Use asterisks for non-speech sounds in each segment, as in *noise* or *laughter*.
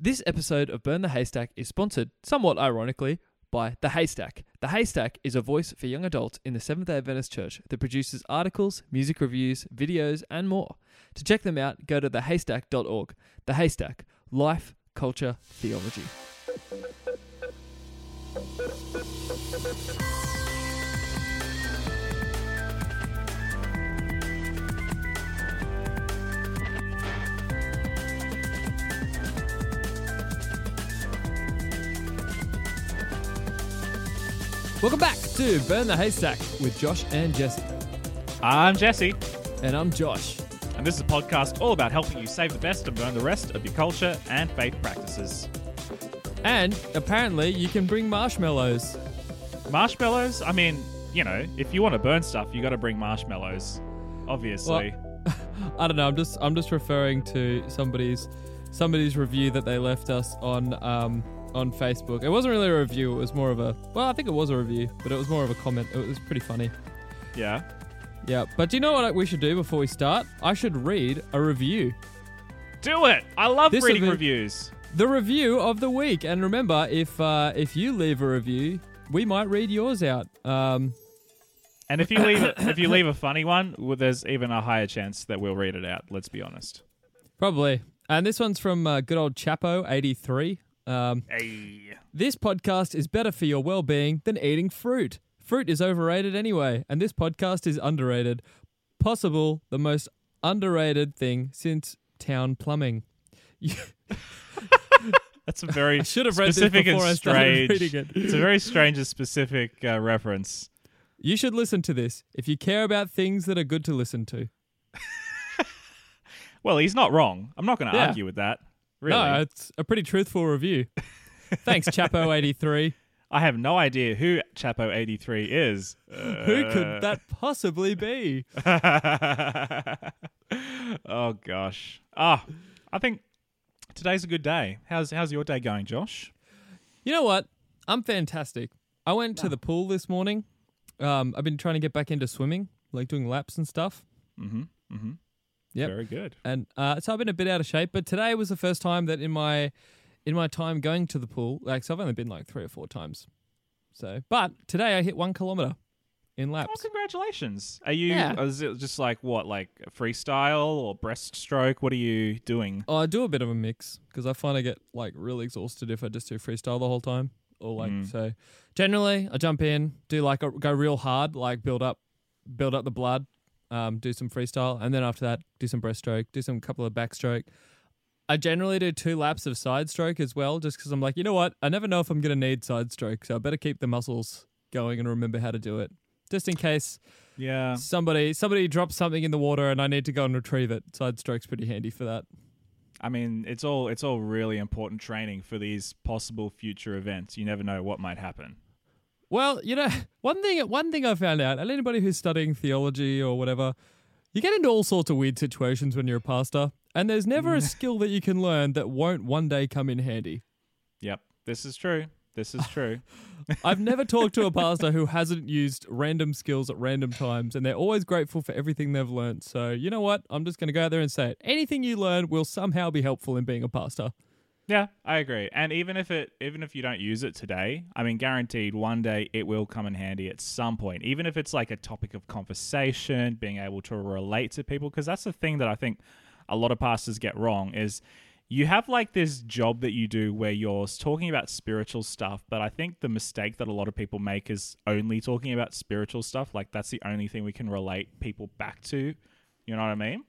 This episode of Burn the Haystack is sponsored, somewhat ironically, by The Haystack. The Haystack is a voice for young adults in the Seventh day Adventist Church that produces articles, music reviews, videos, and more. To check them out, go to thehaystack.org. The Haystack Life, Culture, Theology. Welcome back to Burn the Haystack with Josh and Jesse. I'm Jesse, And I'm Josh. and this is a podcast all about helping you save the best and burn the rest of your culture and faith practices. And apparently, you can bring marshmallows. Marshmallows? I mean, you know, if you want to burn stuff, you got to bring marshmallows. Obviously. *laughs* I don't know. I'm just I'm just referring to somebody's somebody's review that they left us on um on Facebook. It wasn't really a review. It was more of a well, I think it was a review, but it was more of a comment. It was pretty funny. yeah. Yeah. But do you know what we should do before we start? I should read a review. Do it! I love This reading reviews. The review of the week. And remember, if uh, if you leave a review, we might read yours out. Um, And if you leave if you *coughs* leave a funny one, well, there's even a higher chance that we'll read it out. Let's be honest. probably. And this one's from uh, good old Chapo eighty three. Um, Hey. This podcast is better for your well being than eating fruit. Fruit is overrated anyway, and this podcast is underrated. Possible the most underrated thing since town plumbing. *laughs* That's a very I should have read this specific before I and started strange. reading it. It's a very strange and specific uh, reference. You should listen to this if you care about things that are good to listen to. *laughs* Well, he's not wrong. I'm not going to Yeah. argue with that. Really. No, it's a pretty truthful review. *laughs* Thanks, Chapo83. I have no idea who Chapo83 is. Who could that possibly be? *laughs* oh gosh. Ah, I think today's a good day. How's how's your day going, Josh? You know what? I'm fantastic. I went to the pool this morning. Um, I've been trying to get back into swimming, like doing laps and stuff. Mm-hmm. Mm-hmm. Yep. Very good. And uh, so I've been a bit out of shape, but today was the first time that in my in my time going to the pool, like so I've only been like three or four times. So, but today I hit one kilometer in laps. Oh, congratulations. Are you Yeah. is it just like what, like freestyle or breaststroke? What are you doing? Oh, I do a bit of a mix because I find I get like really exhausted if I just do freestyle the whole time. Or like Mm. so, generally I jump in, do like a, go real hard, like build up, build up the blood, um, do some freestyle, and then after that do some breaststroke, do some couple of backstroke. I generally do two laps of side stroke as well, just because I'm like, you know what, I never know if I'm gonna need side stroke, so I better keep the muscles going and remember how to do it, just in case Yeah. somebody somebody drops something in the water and I need to go and retrieve it. Side stroke's pretty handy for that. I mean, it's all it's all really important training for these possible future events. You never know what might happen. Well, you know, *laughs* one thing one thing I found out, and anybody who's studying theology or whatever, you get into all sorts of weird situations when you're a pastor, and there's never a mm. skill that you can learn that won't one day come in handy. Yep. This is true. This is true. *laughs* I've never talked to a pastor who hasn't used random skills at random times, and they're always grateful for everything they've learned. So, you know what? I'm just going to go out there and say it. Anything you learn will somehow be helpful in being a pastor. Yeah, I agree. And even if it even if you don't use it today, I mean guaranteed one day it will come in handy at some point. Even if it's like a topic of conversation, being able to relate to people because that's the thing that I think a lot of pastors get wrong is you have like this job that you do where you're talking about spiritual stuff, but I think the mistake that a lot of people make is only talking about spiritual stuff. Like that's the only thing we can relate people back to. You know what I mean?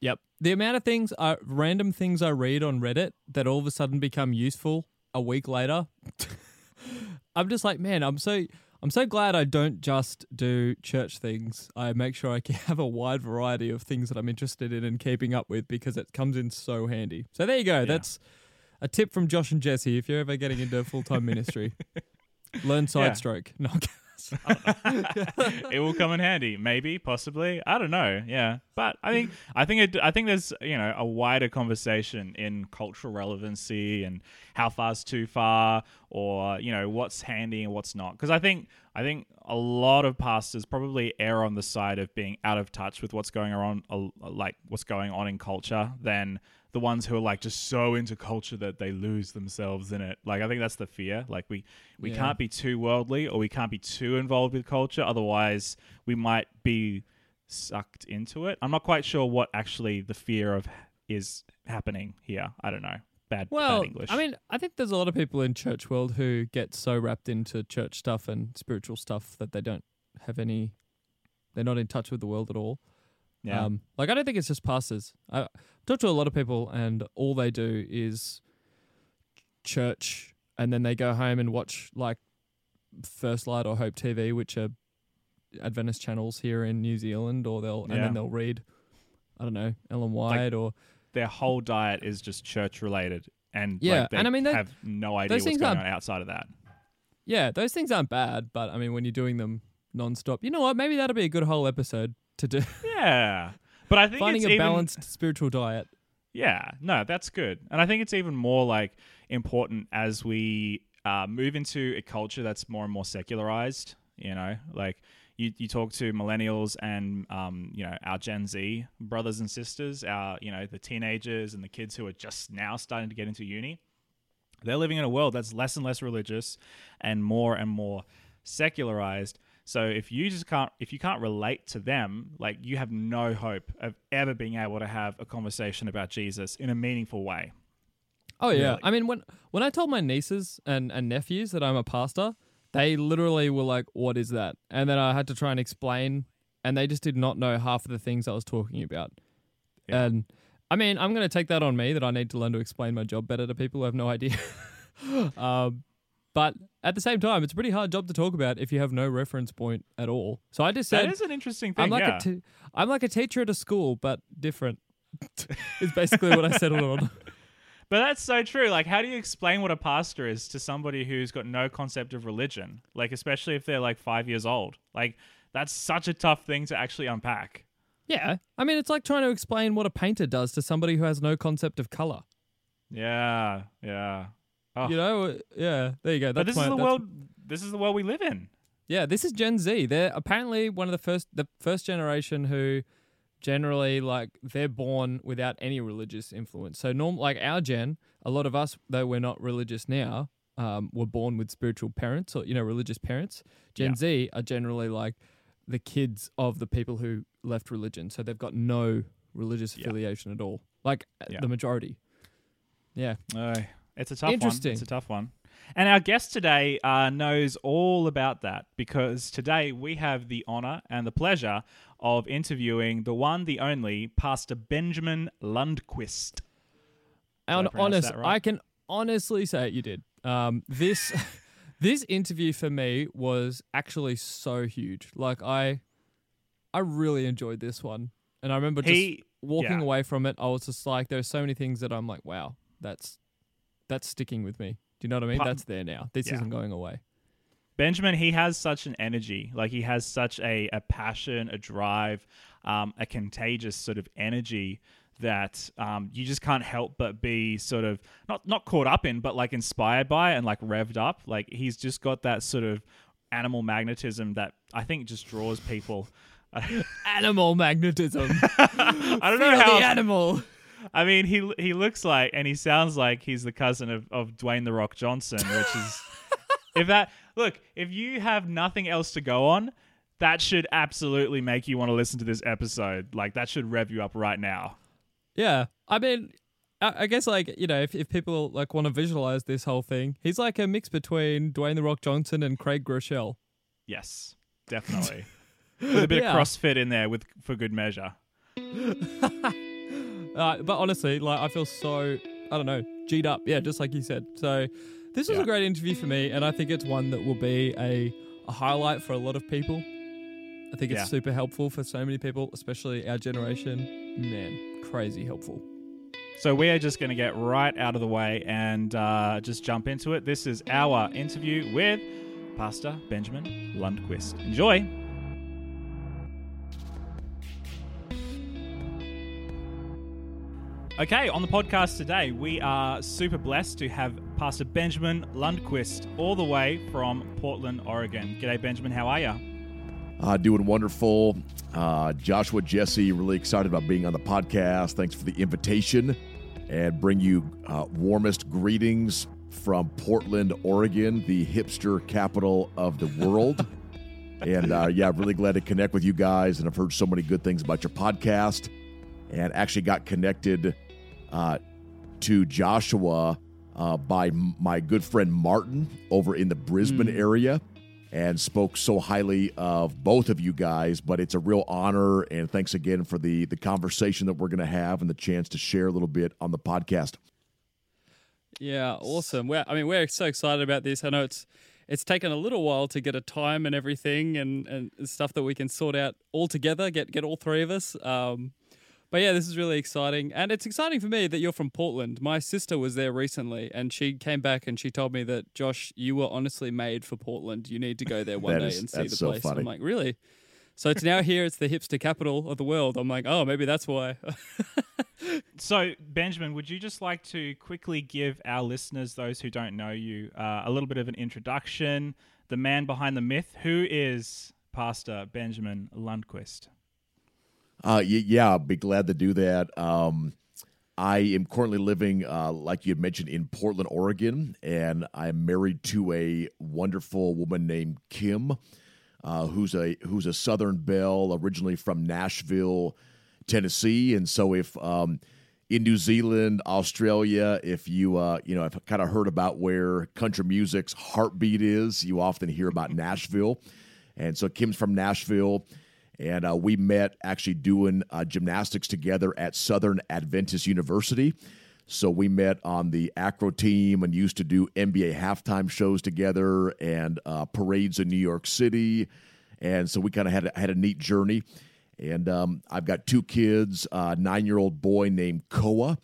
Yep. The amount of things, I, random things I read on Reddit that all of a sudden become useful a week later, *laughs* I'm just like, man, I'm so I'm so glad I don't just do church things. I make sure I can *laughs* have a wide variety of things that I'm interested in and keeping up with because it comes in so handy. So there you go. That's a tip from Josh and Jesse if you're ever getting into full time ministry. *laughs* Learn side Yeah. stroke. No, *laughs* it will come in handy, maybe, possibly. I don't know. Yeah, but I think I think it, I think there's you know a wider conversation in cultural relevancy and how far's too far, or you know what's handy and what's not. Because I think I think a lot of pastors probably err on the side of being out of touch with what's going on, like what's going on in culture, than the ones who are like just so into culture that they lose themselves in it. Like I think that's the fear. Like we we Yeah. can't be too worldly or we can't be too involved with culture otherwise we might be sucked into it. I'm not quite sure what actually the fear of is happening here. I don't know. Bad, Well, bad English. I mean, I think there's a lot of people in church world who get so wrapped into church stuff and spiritual stuff that they don't have any. They're not in touch with the world at all. Yeah. Um, like I don't think it's just pastors. I talk to a lot of people, and all they do is church, and then they go home and watch like First Light or Hope TV, which are Adventist channels here in New Zealand, or they'll and then they'll read, I don't know, Ellen White or Their whole diet is just church related and Yeah, like, they and I mean, they- have no idea what's going on outside of that. yeah, those things aren't bad. But I mean, when you're doing them nonstop, you know what? Maybe that'll be a good whole episode to do *laughs* Yeah. But I think finding it's a even, balanced spiritual diet. Yeah, no, that's good. And I think it's even more like important as we uh, move into a culture that's more and more secularized. You know, like you, you talk to millennials and um, you know our Gen Z brothers and sisters, our you know the teenagers and the kids who are just now starting to get into uni. They're living in a world that's less and less religious and more and more secularized. So if you just can't if you can't relate to them, like you have no hope of ever being able to have a conversation about Jesus in a meaningful way. Oh yeah. Really? I mean when when I told my nieces and, and nephews that I'm a pastor, they literally were like, What is that? And then I had to try and explain and they just did not know half of the things I was talking about. Yeah. And I mean, I'm gonna take that on me that I need to learn to explain my job better to people who have no idea. *laughs* um, but at the same time, it's a pretty hard job to talk about if you have no reference point at all. So I just said that is an interesting thing. I'm like yeah. a t- I'm like a teacher at a school, but different. *laughs* is basically what I settled on. *laughs* but that's so true. Like, how do you explain what a pastor is to somebody who's got no concept of religion? Like, especially if they're like five years old. Like, that's such a tough thing to actually unpack. Yeah. I mean, it's like trying to explain what a painter does to somebody who has no concept of color. Yeah, yeah. Oh. You know? Yeah. There you go. but this my, is the that's- world. This is the world we live in. Yeah, this is Gen Z. They're apparently one of the first, the first generation who generally like they're born without any religious influence. So norm, like our gen, a lot of us, though we're not religious now, um, were born with spiritual parents or you know religious parents. Gen Yeah. Z are generally like the kids of the people who left religion, so they've got no religious Yeah. affiliation at all. Like uh, Yeah. the majority. Yeah. Uh, it's a tough one. Interesting. It's a tough one. And our guest today uh, knows all about that because today we have the honor and the pleasure of interviewing the one, the only, Pastor Benjamin Lundquist. And I honest, right? I can honestly say it. You did. Um, this *laughs* this interview for me was actually so huge. Like I, I really enjoyed this one, and I remember just He, walking yeah. away from it. I was just like, there's so many things that I'm like, wow, that's that's sticking with me. Do you know what I mean? Pa- that's there now. This Yeah. isn't going away. Benjamin, he has such an energy. Like he has such a, a passion, a drive, um, a contagious sort of energy that um, you just can't help but be sort of not not caught up in, but like inspired by and like revved up. Like he's just got that sort of animal magnetism that I think just draws people. *laughs* Animal magnetism. *laughs* I don't know Feel how. the animal. I mean, he he looks like and he sounds like he's the cousin of, of Dwayne the Rock Johnson, which is *laughs* if that look if you have nothing else to go on, that should absolutely make you want to listen to this episode. Like that should rev you up right now. Yeah, I mean, I, I guess like you know, if, if people like want to visualize this whole thing, he's like a mix between Dwayne the Rock Johnson and Craig Groeschel. Yes, definitely. With a bit *laughs* Yeah. of CrossFit in there with for good measure. *laughs* Uh, but honestly, like I feel so I don't know, G'd up. Yeah, just like you said. So this was Yeah. a great interview for me, and I think it's one that will be a a highlight for a lot of people. I think it's Yeah. super helpful for so many people, especially our generation. Man, crazy helpful. So we are just going to get right out of the way and uh, just jump into it. This is our interview with Pastor Benjamin Lundquist. Enjoy. Okay, on the podcast today, we are super blessed to have Pastor Benjamin Lundquist all the way from Portland, Oregon. G'day, Benjamin. How are you? Uh, doing wonderful. Uh, Joshua, Jesse, really excited about being on the podcast. Thanks for the invitation. and bring you uh, warmest greetings from Portland, Oregon, the hipster capital of the world. *laughs* and uh, yeah, really glad to connect with you guys. And I've heard so many good things about your podcast and actually got connected uh, to Joshua uh, by my good friend Martin over in the Brisbane area and spoke so highly of both of you guys. But it's a real honor, and thanks again for the the conversation that we're going to have and the chance to share a little bit on the podcast. Yeah, awesome. We're, I mean, we're so excited about this. I know it's it's taken a little while to get a time and everything and, and stuff that we can sort out all together, get get all three of us. Um, but yeah, this is really exciting. And it's exciting for me that you're from Portland. My sister was there recently and she came back and she told me that, Josh, you were honestly made for Portland. You need to go there one day is- and see that's the so place. funny. I'm like, really? So it's now here, it's the hipster capital of the world. I'm like, oh, maybe that's why. *laughs* So, Benjamin, would you just like to quickly give our listeners, those who don't know you, uh, a little bit of an introduction? The man behind the myth. Who is Pastor Benjamin Lundquist? Uh, yeah, I'll be glad to do that. Um, I am currently living, uh, like you had mentioned, in Portland, Oregon, and I'm married to a wonderful woman named Kim, uh, who's a who's a Southern belle, originally from Nashville, Tennessee. And so, if um, in New Zealand, Australia, if you uh, you know, I've kind of heard about where country music's heartbeat is, you often hear about Nashville. And so, Kim's from Nashville and uh, we met actually doing uh, gymnastics together at Southern Adventist University. So we met on the acro team and used to do NBA halftime shows together and uh, parades in New York City. And so we kind of had a, had a neat journey. And um, I've got two kids: a nine-year-old boy named Koa,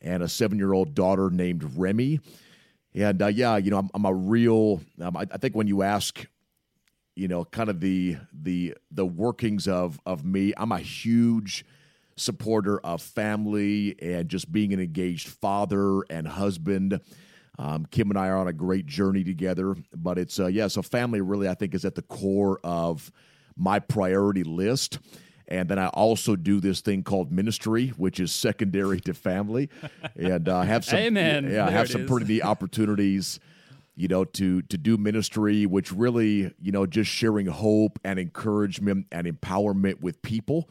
and a seven-year-old daughter named Remy. And uh, yeah, you know, I'm, I'm a real. Um, I, I think when you ask you know kind of the the the workings of of me i'm a huge supporter of family and just being an engaged father and husband um, kim and i are on a great journey together but it's uh, yeah so family really i think is at the core of my priority list and then I also do this thing called ministry, which is secondary to family, *laughs* and uh, have some Amen. yeah, There have some is. pretty neat opportunities you know to to do ministry which really you know just sharing hope and encouragement and empowerment with people.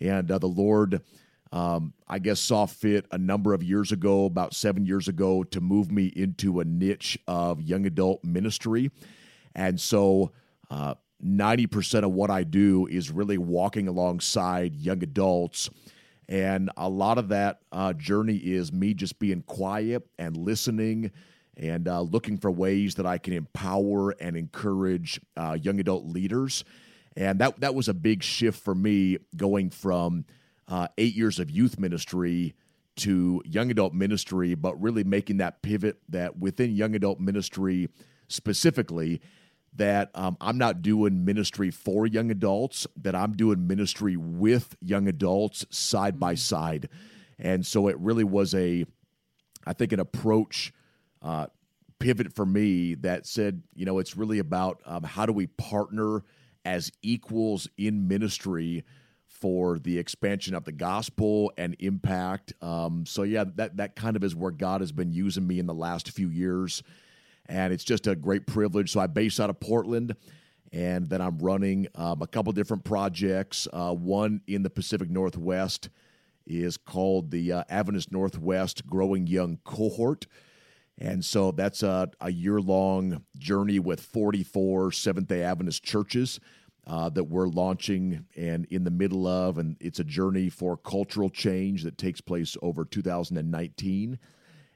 And uh, the lord um, i guess saw fit a number of years ago about seven years ago to move me into a niche of young adult ministry. And so uh, 90% of what i do is really walking alongside young adults. And a lot of that uh, journey is me just being quiet and listening and uh, looking for ways that I can empower and encourage uh, young adult leaders. And that, that was a big shift for me going from uh, eight years of youth ministry to young adult ministry, but really making that pivot that within young adult ministry specifically, that um, I'm not doing ministry for young adults, that I'm doing ministry with young adults side by side. And so it really was a, I think, an approach uh, pivot for me that said, you know, it's really about um, how do we partner as equals in ministry for the expansion of the gospel and impact. Um, so yeah, that that kind of is where God has been using me in the last few years, and it's just a great privilege. So I base out of Portland. And then I'm running um, a couple different projects. Uh, one in the Pacific Northwest is called the uh, Adventist Northwest Growing Young Cohort. And so that's a, a year long journey with 44 Seventh day Adventist churches uh, that we're launching and in the middle of. And it's a journey for cultural change that takes place over 2019.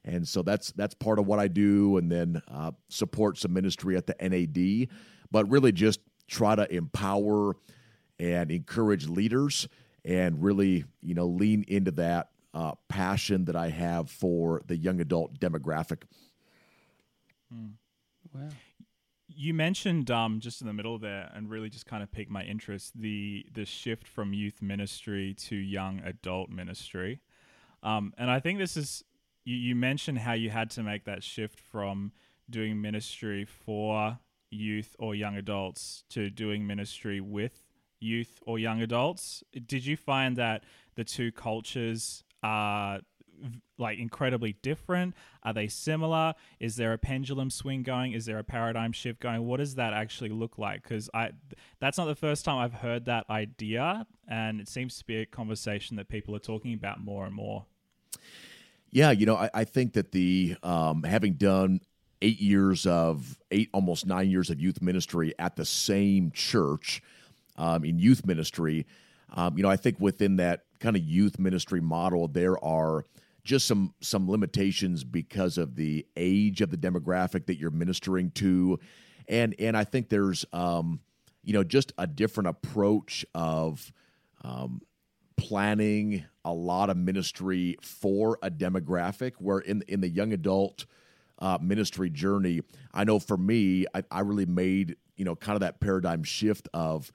And so that's that's part of what I do, and then uh, support some ministry at the NAD, but really just try to empower and encourage leaders, and really you know lean into that uh, passion that I have for the young adult demographic. wow. You mentioned um, just in the middle there, and really just kind of piqued my interest the the shift from youth ministry to young adult ministry, um, and I think this is you, you mentioned how you had to make that shift from doing ministry for youth or young adults to doing ministry with youth or young adults. Did you find that the two cultures are like incredibly different? Are they similar? Is there a pendulum swing going? Is there a paradigm shift going? What does that actually look like? Because I that's not the first time I've heard that idea, and it seems to be a conversation that people are talking about more and more. Yeah, you know, I, I think that the um, having done eight years of eight, almost nine years of youth ministry at the same church um, in youth ministry, um, you know, I think within that kind of youth ministry model, there are just some some limitations because of the age of the demographic that you're ministering to, and and I think there's um, you know just a different approach of um, planning a lot of ministry for a demographic where in in the young adult uh, ministry journey i know for me I, I, really made you know kind of that paradigm shift of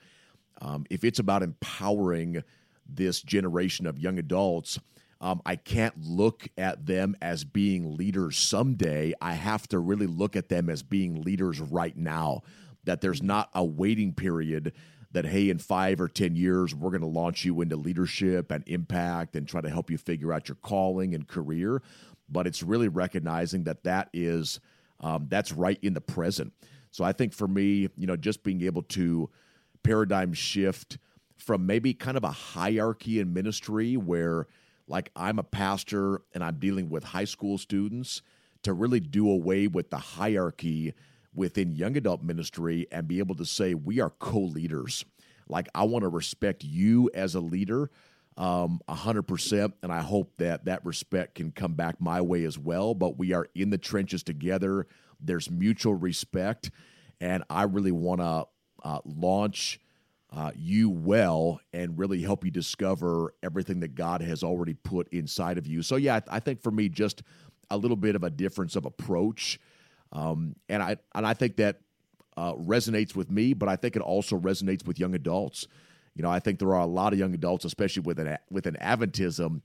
um, if it's about empowering this generation of young adults um, i can't look at them as being leaders someday. I have to really look at them as being leaders right now. That there's not a waiting period that hey in five or ten years we're going to launch you into leadership and impact and try to help you figure out your calling and career. But it's really recognizing that that is um, that's right in the present. So i think for me you know just being able to paradigm shift from maybe kind of a hierarchy in ministry where like i'm a pastor and i'm dealing with high school students to really do away with the hierarchy within young adult ministry and be able to say we are co-leaders. Like i want to respect you as a leader um, 100% and i hope that that respect can come back my way as well but we are in the trenches together. There's mutual respect and i really want to uh, launch uh, you well and really help you discover everything that god has already put inside of you so yeah i think for me just a little bit of a difference of approach um, and I and I think that uh, resonates with me, but I think it also resonates with young adults. You know, I think there are a lot of young adults, especially with an with an Adventism,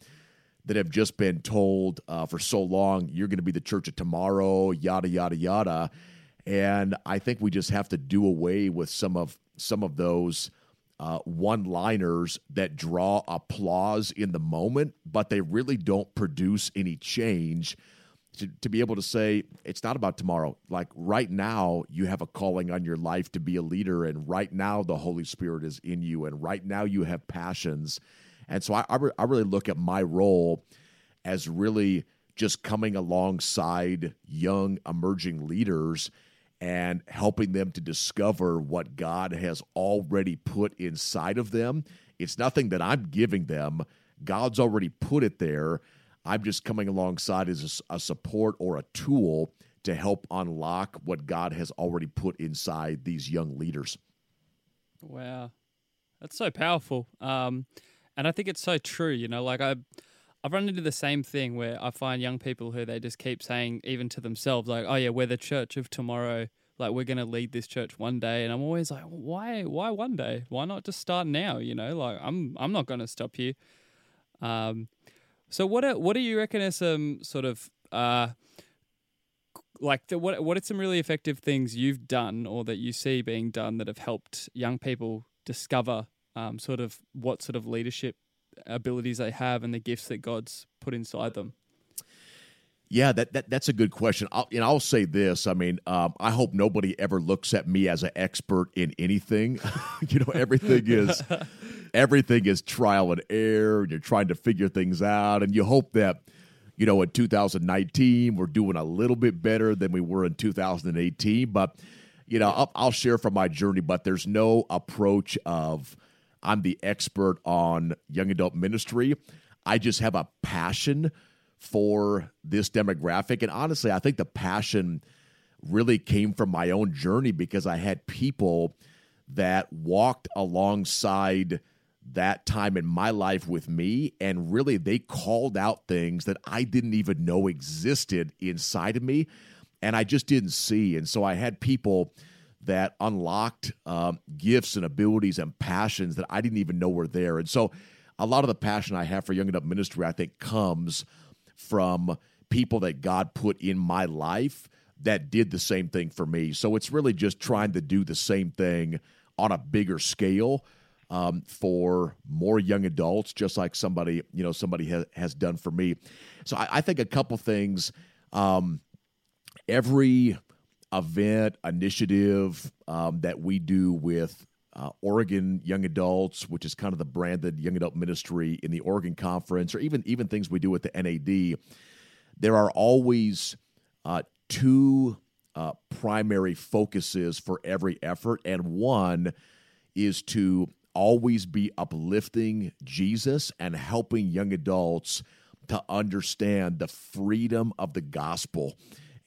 that have just been told uh, for so long, "You're going to be the church of tomorrow," yada yada yada. And I think we just have to do away with some of some of those uh, one-liners that draw applause in the moment, but they really don't produce any change. To, to be able to say it's not about tomorrow. Like right now you have a calling on your life to be a leader and right now the holy spirit is in you and right now you have passions. And so i, I, re- I really look at my role as really just coming alongside young emerging leaders and helping them to discover what god has already put inside of them it's nothing that i'm giving them god's already put it there I'm just coming alongside as a, a support or a tool to help unlock what God has already put inside these young leaders. Wow. That's so powerful. Um, and I think it's so true, you know, like I I've run into the same thing where I find young people who they just keep saying even to themselves like, "Oh yeah, we're the church of tomorrow. Like we're to lead this church one day." And I'm always like, "Why why one day? Why not just start now, you know? Like I'm I'm not to stop you." Um so what are, what do you reckon are some sort of uh, like the, what what are some really effective things you've done or that you see being done that have helped young people discover um, sort of what sort of leadership abilities they have and the gifts that God's put inside them? Yeah, that, that that's a good question. I'll, and I'll say this. I mean, um, I hope nobody ever looks at me as an expert in anything. *laughs* you know, everything is *laughs* everything is trial and error, and you're trying to figure things out, and you hope that you know in 2019 we're doing a little bit better than we were in 2018. But you know, I'll, I'll share from my journey, but there's no approach of I'm the expert on young adult ministry. I just have a passion for this demographic, and honestly, I think the passion really came from my own journey because I had people that walked alongside that time in my life with me and really they called out things that I didn't even know existed inside of me and I just didn't see and so I had people that unlocked um, gifts and abilities and passions that I didn't even know were there and so a lot of the passion I have for young adult ministry I think comes from people that God put in my life that did the same thing for me so it's really just trying to do the same thing on a bigger scale um, for more young adults, just like somebody you know somebody ha- has done for me. So I, I think a couple things. Um, every event initiative um, that we do with uh, Oregon Young Adults, which is kind of the branded young adult ministry in the Oregon Conference, or even even things we do with the NAD, there are always uh, two uh, primary focuses for every effort, and one is to always be uplifting Jesus and helping young adults to understand the freedom of the gospel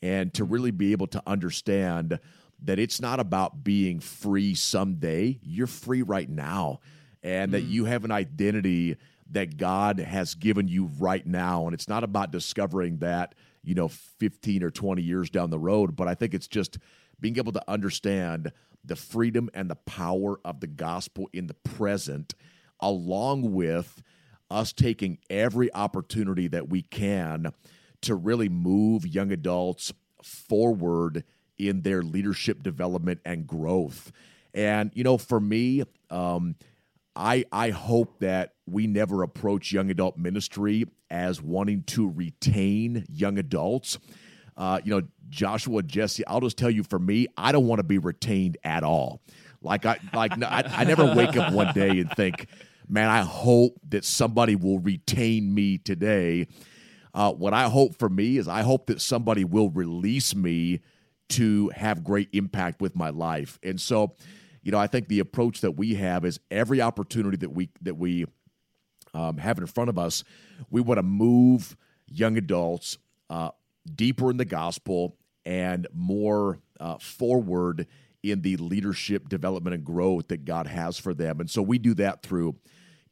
and to really be able to understand that it's not about being free someday. You're free right now, and that you have an identity that God has given you right now. And it's not about discovering that, you know, 15 or 20 years down the road, but I think it's just being able to understand the freedom and the power of the gospel in the present, along with us taking every opportunity that we can to really move young adults forward in their leadership development and growth. And you know, for me, um, I I hope that we never approach young adult ministry as wanting to retain young adults. Uh, you know, Joshua, Jesse, I'll just tell you, for me, I don't want to be retained at all. Like I like no, I, I never wake up one day and think, man, I hope that somebody will retain me today. Uh, what I hope for me is I hope that somebody will release me to have great impact with my life. And so, you know, I think the approach that we have is every opportunity that we that we um, have in front of us, we want to move young adults uh, deeper in the gospel and more uh, forward in the leadership development and growth that God has for them. And so we do that through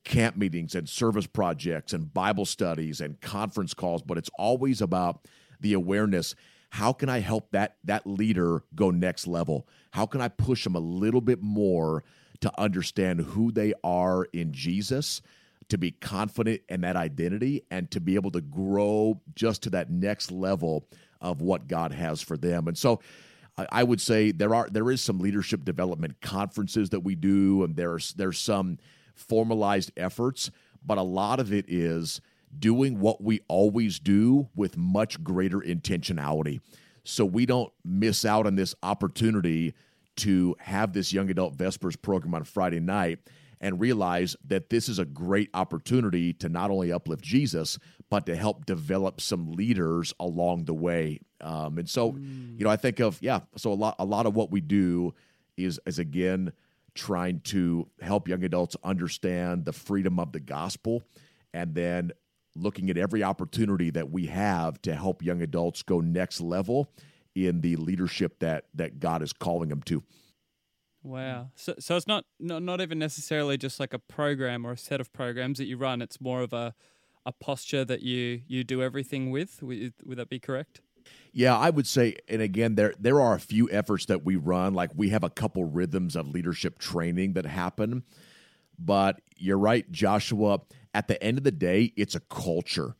camp meetings and service projects and Bible studies and conference calls, but it's always about the awareness how can I help that that leader go next level? How can I push them a little bit more to understand who they are in Jesus, to be confident in that identity and to be able to grow just to that next level of what God has for them. And so I would say there are there is some leadership development conferences that we do, and there's there's some formalized efforts, but a lot of it is doing what we always do with much greater intentionality. So we don't miss out on this opportunity to have this young adult Vespers program on Friday night and realize that this is a great opportunity to not only uplift Jesus, but to help develop some leaders along the way. Um, and so, mm. you know, I think of yeah. So a lot, a lot of what we do is is again trying to help young adults understand the freedom of the gospel, and then looking at every opportunity that we have to help young adults go next level in the leadership that that God is calling them to. Wow. So so it's not not not even necessarily just like a program or a set of programs that you run. It's more of a a posture that you you do everything with. Would, would that be correct? Yeah, I would say, and again, there there are a few efforts that we run. Like we have a couple rhythms of leadership training that happen. But you're right, Joshua at the end of the day, it's a culture.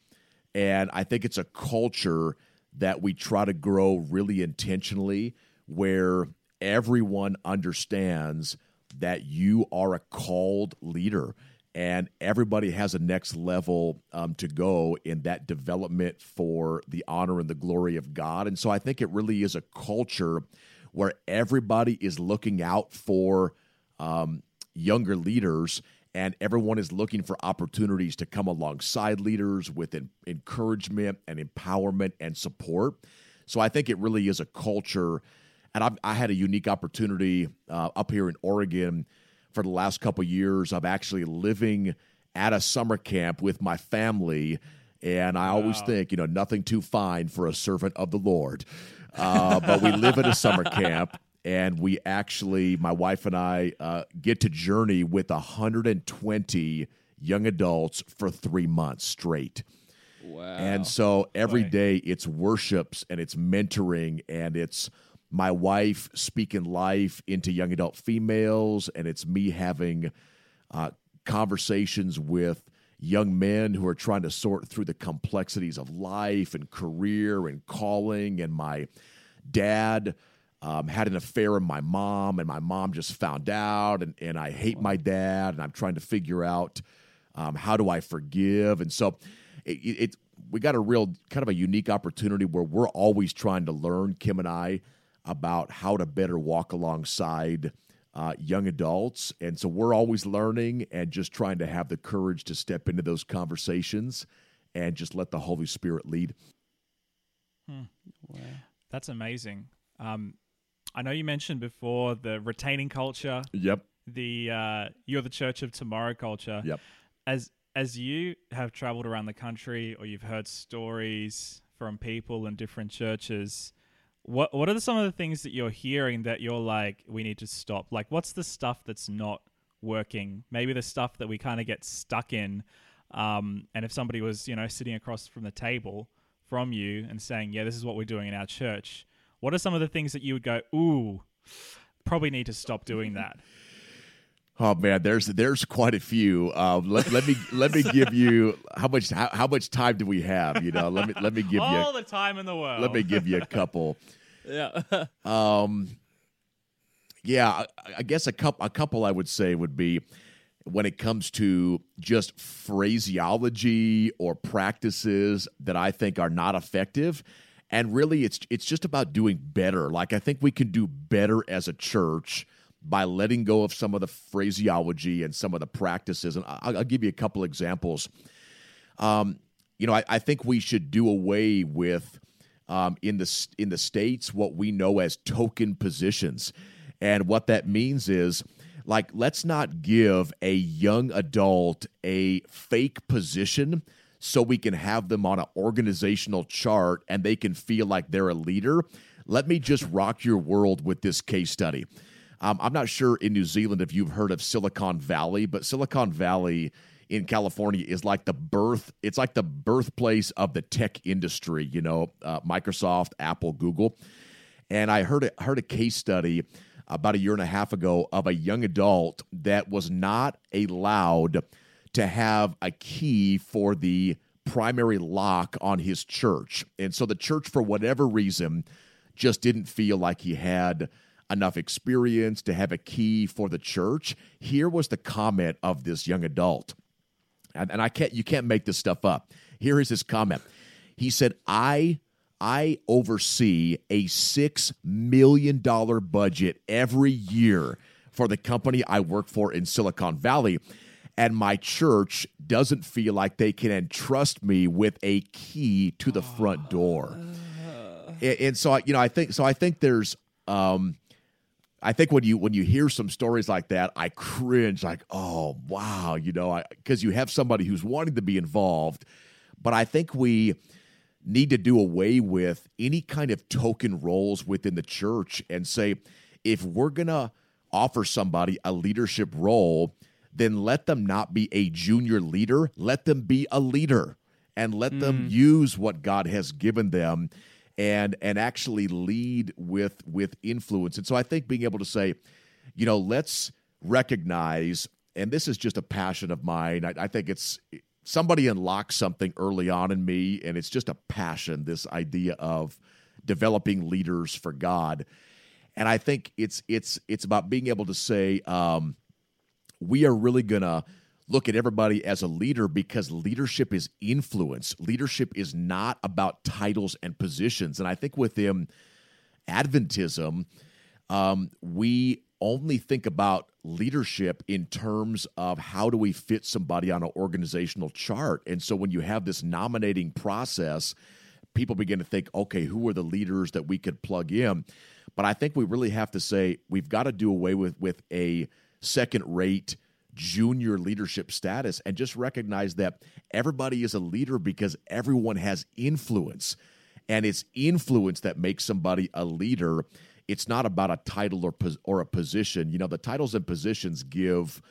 And I think it's a culture that we try to grow really intentionally where everyone understands that you are a called leader and everybody has a next level um, to go in that development for the honor and the glory of God. And so I think it really is a culture where everybody is looking out for um, younger leaders and everyone is looking for opportunities to come alongside leaders with encouragement and empowerment and support. So I think it really is a culture. And I've, i had a unique opportunity uh, up here in Oregon for the last couple years of actually living at a summer camp with my family. And I wow. always think, you know, nothing too fine for a servant of the Lord. Uh, but we live at a summer camp and we actually, my wife and I, uh, get to journey with 120 young adults for three months straight. Wow. And so every Boy. day it's worships and it's mentoring and it's my wife speaking life into young adult females and it's me having uh, conversations with young men who are trying to sort through the complexities of life and career and calling. And my dad um, had an affair with my mom, and my mom just found out, and, and I hate my dad, and I'm trying to figure out um, how do I forgive, and so it, it, we got a real kind of a unique opportunity where we're always trying to learn Kim and I about how to better walk alongside uh, young adults, and so we're always learning and just trying to have the courage to step into those conversations and just let the Holy Spirit lead. Wow. That's amazing. Um, I know you mentioned before the retaining culture, Yep. the uh, you're the church of tomorrow culture. Yep. As as you have traveled around the country or you've heard stories from people in different churches, what what are some of the things that you're hearing that you're like we need to stop? Like what's the stuff that's not working? Maybe the stuff that we kind of get stuck in. Um, and if somebody was, you know, sitting across from the table from you and saying, "Yeah, this is what we're doing in our church," what are some of the things that you would go, "Ooh, probably need to stop doing *laughs* that"? Oh man, there's there's quite a few. Um, let, let me let me give you how much how, how much time do we have? You know, let me let me *laughs* give All you the time in the world. let me give you a couple. Yeah. *laughs* Um, yeah, I, I guess a couple a couple I would say would be when it comes to just phraseology or practices that I think are not effective. And really, it's it's just about doing better. Like I think we can do better as a church by letting go of some of the phraseology and some of the practices. And I'll, I'll give you a couple examples. Um, you know, I, I think we should do away with um, in the in the states what we know as token positions, and what that means is like let's not give a young adult a fake position so we can have them on an organizational chart and they can feel like they're a leader. Let me just rock your world with this case study. Um, I'm not sure in New Zealand if you've heard of Silicon Valley, but Silicon Valley in California is like the birth. It's like the birthplace of the tech industry. You know, uh, Microsoft, Apple, Google. And I heard heard a case study about a year and a half ago of a young adult that was not allowed to have a key for the primary lock on his church. And so the church, for whatever reason, just didn't feel like he had enough experience to have a key for the church. Here was the comment of this young adult. And, and I can't you can't make this stuff up. Here is his comment. He said, I I oversee a six million dollar budget every year for the company I work for in Silicon Valley. And my church doesn't feel like they can entrust me with a key to the front door. And, and so, I- you know, I think so. I think there's, um, I think when you when you hear some stories like that, I cringe. Like, oh wow, you know, because you have somebody who's wanting to be involved, but I think we need to do away with any kind of token roles within the church and say, if we're gonna offer somebody a leadership role, then let them not be a junior leader. Let them be a leader, and let them mm. use what God has given them and and actually lead with with influence. And so I think being able to say, you know, let's recognize, and this is just a passion of mine. I, I think it's somebody unlocked something early on in me, and it's just a passion. This idea of developing leaders for God, and I think it's it's it's about being able to say, um, we are really gonna look at everybody as a leader because leadership is influence. Leadership is not about titles and positions. And I think within Adventism, um, we only think about leadership in terms of how do we fit somebody on an organizational chart. And so when you have this nominating process, people begin to think, okay, who are the leaders that we could plug in? But I think we really have to say we've got to do away with with a second rate junior leadership status and just recognize that everybody is a leader because everyone has influence. And it's influence that makes somebody a leader. It's not about a title or or a position. You know, the titles and positions give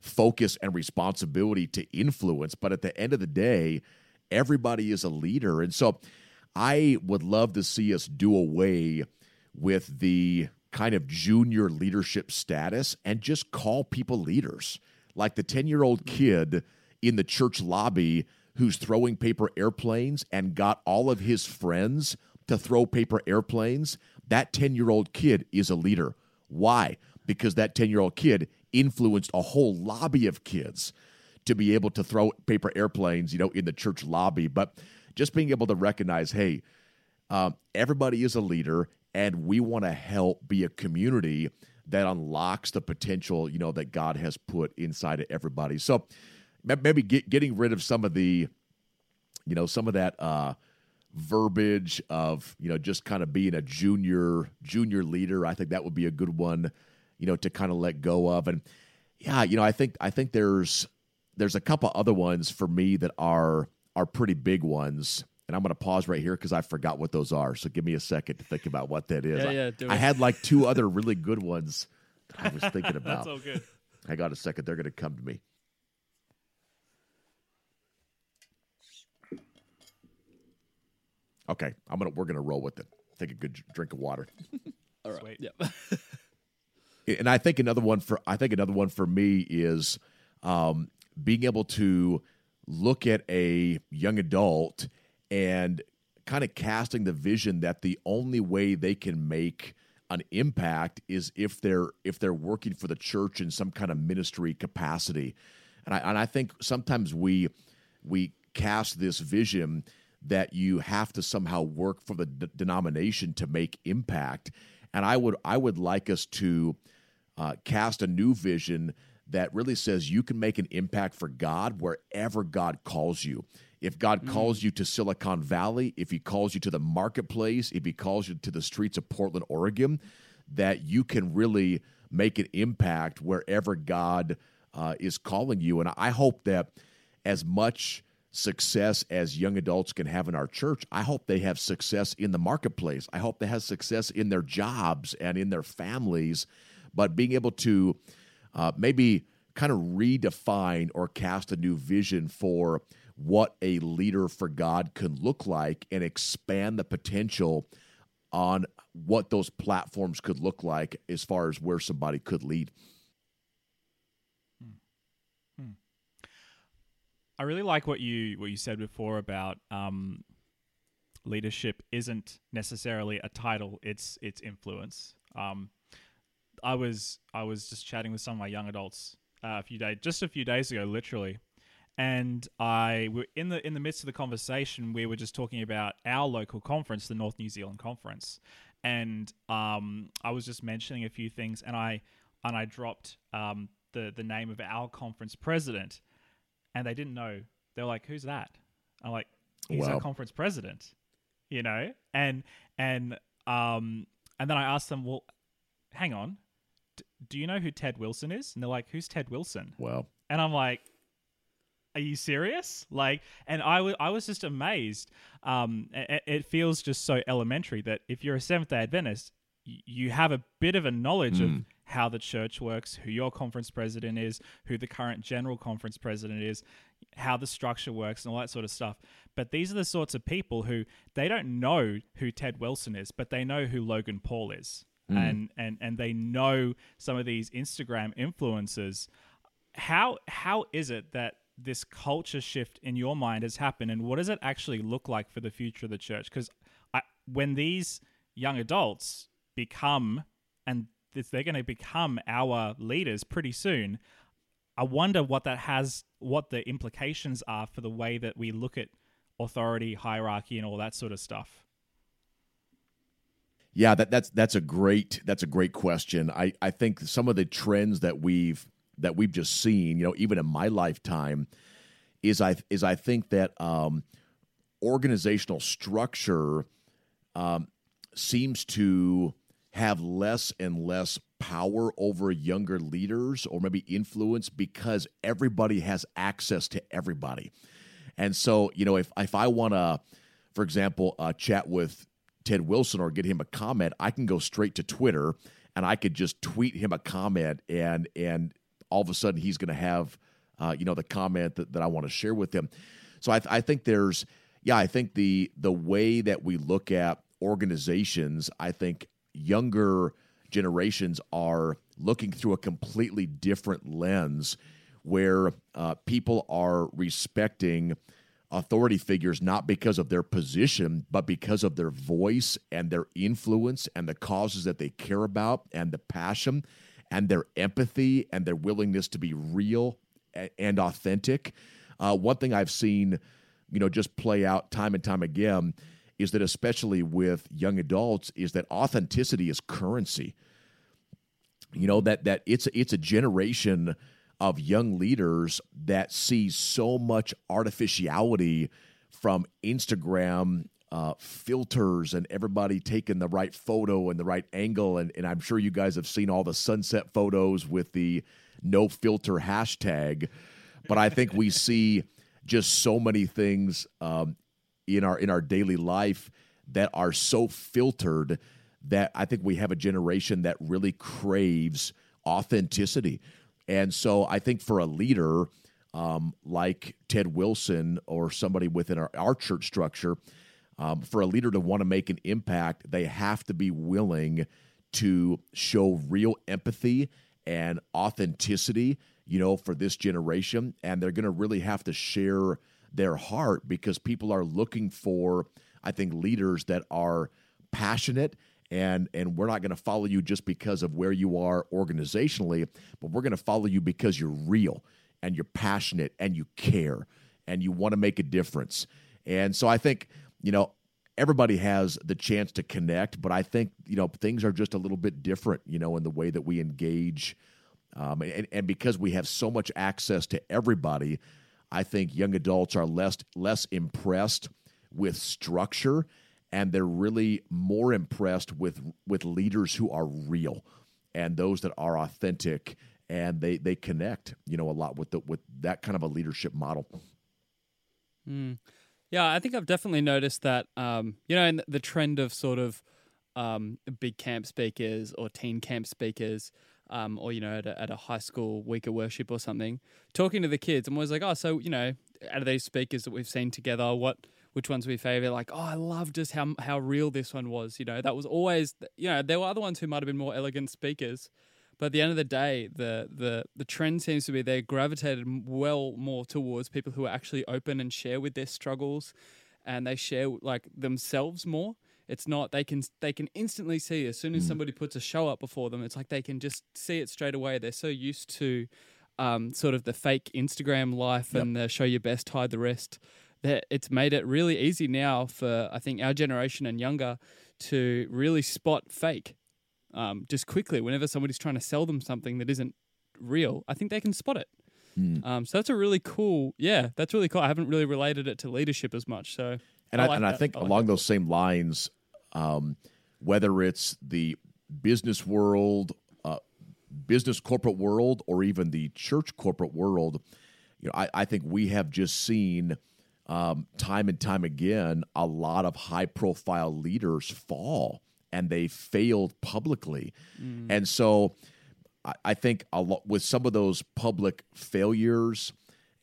focus and responsibility to influence, but at the end of the day, everybody is a leader. And so I would love to see us do away with the kind of junior leadership status and just call people leaders. Like the 10 year old kid in the church lobby who's throwing paper airplanes and got all of his friends to throw paper airplanes, that 10 year old kid is a leader. Why? Because that 10 year old kid influenced a whole lobby of kids to be able to throw paper airplanes, you know, in the church lobby. But just being able to recognize, hey, um, everybody is a leader, and we want to help be a community that unlocks the potential, you know, that God has put inside of everybody. So maybe get, getting rid of some of the, you know, some of that uh, verbiage of, you know, just kind of being a junior junior leader. I think that would be a good one, you know, to kind of let go of. And yeah, you know, I think I think there's there's a couple other ones for me that are are pretty big ones and I'm going to pause right here because I forgot what those are. So give me a second to think about what that is. Yeah, yeah, do I, I it. had like two other really good ones that I was thinking *laughs* about. That's all good. I got a second. They're going to come to me. Okay, I'm gonna. We're gonna roll with it. Take a good drink of water. *laughs* All right. Sweet. Yep. *laughs* and I think another one for I think another one for me is um, being able to look at a young adult and kind of casting the vision that the only way they can make an impact is if they're if they're working for the church in some kind of ministry capacity and I and I think sometimes we we cast this vision that you have to somehow work for the d- denomination to make impact and I would I would like us to uh, cast a new vision that really says you can make an impact for God wherever God calls you. If God calls you to Silicon Valley, if He calls you to the marketplace, if He calls you to the streets of Portland, Oregon, that you can really make an impact wherever God uh, is calling you. And I hope that as much success as young adults can have in our church, I hope they have success in the marketplace. I hope they have success in their jobs and in their families. But being able to uh, maybe kind of redefine or cast a new vision for what a leader for God can look like and expand the potential on what those platforms could look like as far as where somebody could lead. I really like what you what you said before about um, leadership isn't necessarily a title; it's it's influence. Um, I was I was just chatting with some of my young adults uh, a few days just a few days ago, literally, and I were in the in the midst of the conversation. We were just talking about our local conference, the North New Zealand Conference, and um, I was just mentioning a few things, and I and I dropped um, the the name of our conference president, and they didn't know. They were like, "Who's that?" I'm like, "He's Wow. our conference president," you know, and and um and then I asked them, "Well, hang on, D- do you know who Ted Wilson is?" And they're like, "Who's Ted Wilson?" Well, And I'm like, are you serious? Like, and I wa- I was just amazed. Um, it, it feels just so elementary that if you're a Seventh day Adventist, you have a bit of a knowledge of how the church works, who your conference president is, who the current general conference president is, how the structure works, and all that sort of stuff. But these are the sorts of people who they don't know who Ted Wilson is, but they know who Logan Paul is. And, and and they know some of these Instagram influencers how how is it that this culture shift in your mind has happened and what does it actually look like for the future of the church because when these young adults become and they're going to become our leaders pretty soon i wonder what that has what the implications are for the way that we look at authority hierarchy and all that sort of stuff Yeah, that, that's that's a great that's a great question. I, I think some of the trends that we've that we've just seen, you know, even in my lifetime, is I is I think that um, organizational structure um, seems to have less and less power over younger leaders or maybe influence because everybody has access to everybody. And so, you know, if if I want to, for example, uh, chat with Ted Wilson or get him a comment, I can go straight to Twitter and I could just tweet him a comment, and and all of a sudden he's going to have, uh, you know, the comment that, that I want to share with him. So I, I think there's, yeah, I think the the way that we look at organizations, I think younger generations are looking through a completely different lens where uh, people are respecting authority figures not because of their position, but because of their voice and their influence and the causes that they care about and the passion and their empathy and their willingness to be real and authentic. Uh, one thing I've seen, you know, just play out time and time again is that, especially with young adults, is that authenticity is currency. You know that that it's it's a generation of young leaders that see so much artificiality from Instagram uh, filters and everybody taking the right photo and the right angle. And, and I'm sure you guys have seen all the sunset photos with the no filter hashtag. But I think we *laughs* see just so many things um, in our in our daily life that are so filtered that I think we have a generation that really craves authenticity. And so I think for a leader um, like Ted Wilson or somebody within our, our church structure, um, for a leader to want to make an impact, they have to be willing to show real empathy and authenticity, you know, for this generation. And they're going to really have to share their heart because people are looking for, I think, leaders that are passionate and and we're not going to follow you just because of where you are organizationally but we're going to follow you because you're real and you're passionate and you care and you want to make a difference and so i think you know everybody has the chance to connect but i think you know things are just a little bit different you know in the way that we engage um, and, and because we have so much access to everybody i think young adults are less less impressed with structure and they're really more impressed with with leaders who are real and those that are authentic and they they connect you know a lot with the with that kind of a leadership model mm. Yeah i think i've definitely noticed that um, you know in the trend of sort of um, big camp speakers or teen camp speakers um, or you know at a, at a high school week of worship or something talking to the kids i'm always like oh so you know out of these speakers that we've seen together what which ones we favor. Like, oh, I love just how how real this one was. You know, that was always. You know, there were other ones who might have been more elegant speakers, but at the end of the day, the the the trend seems to be they gravitated well more towards people who are actually open and share with their struggles, and they share like themselves more. It's not they can they can instantly see as soon as mm. somebody puts a show up before them. It's like they can just see it straight away. They're so used to um, sort of the fake Instagram life yep. and the show your best, hide the rest that it's made it really easy now for I think our generation and younger to really spot fake um, just quickly. Whenever somebody's trying to sell them something that isn't real, I think they can spot it. Mm. Um, so that's a really cool, yeah, that's really cool. I haven't really related it to leadership as much. So, and I, I like and I think I like along that. those same lines, um, whether it's the business world, uh, business corporate world, or even the church corporate world, you know, I, I think we have just seen um, time and time again, a lot of high profile leaders fall and they failed publicly. Mm. And so I, I think a lot with some of those public failures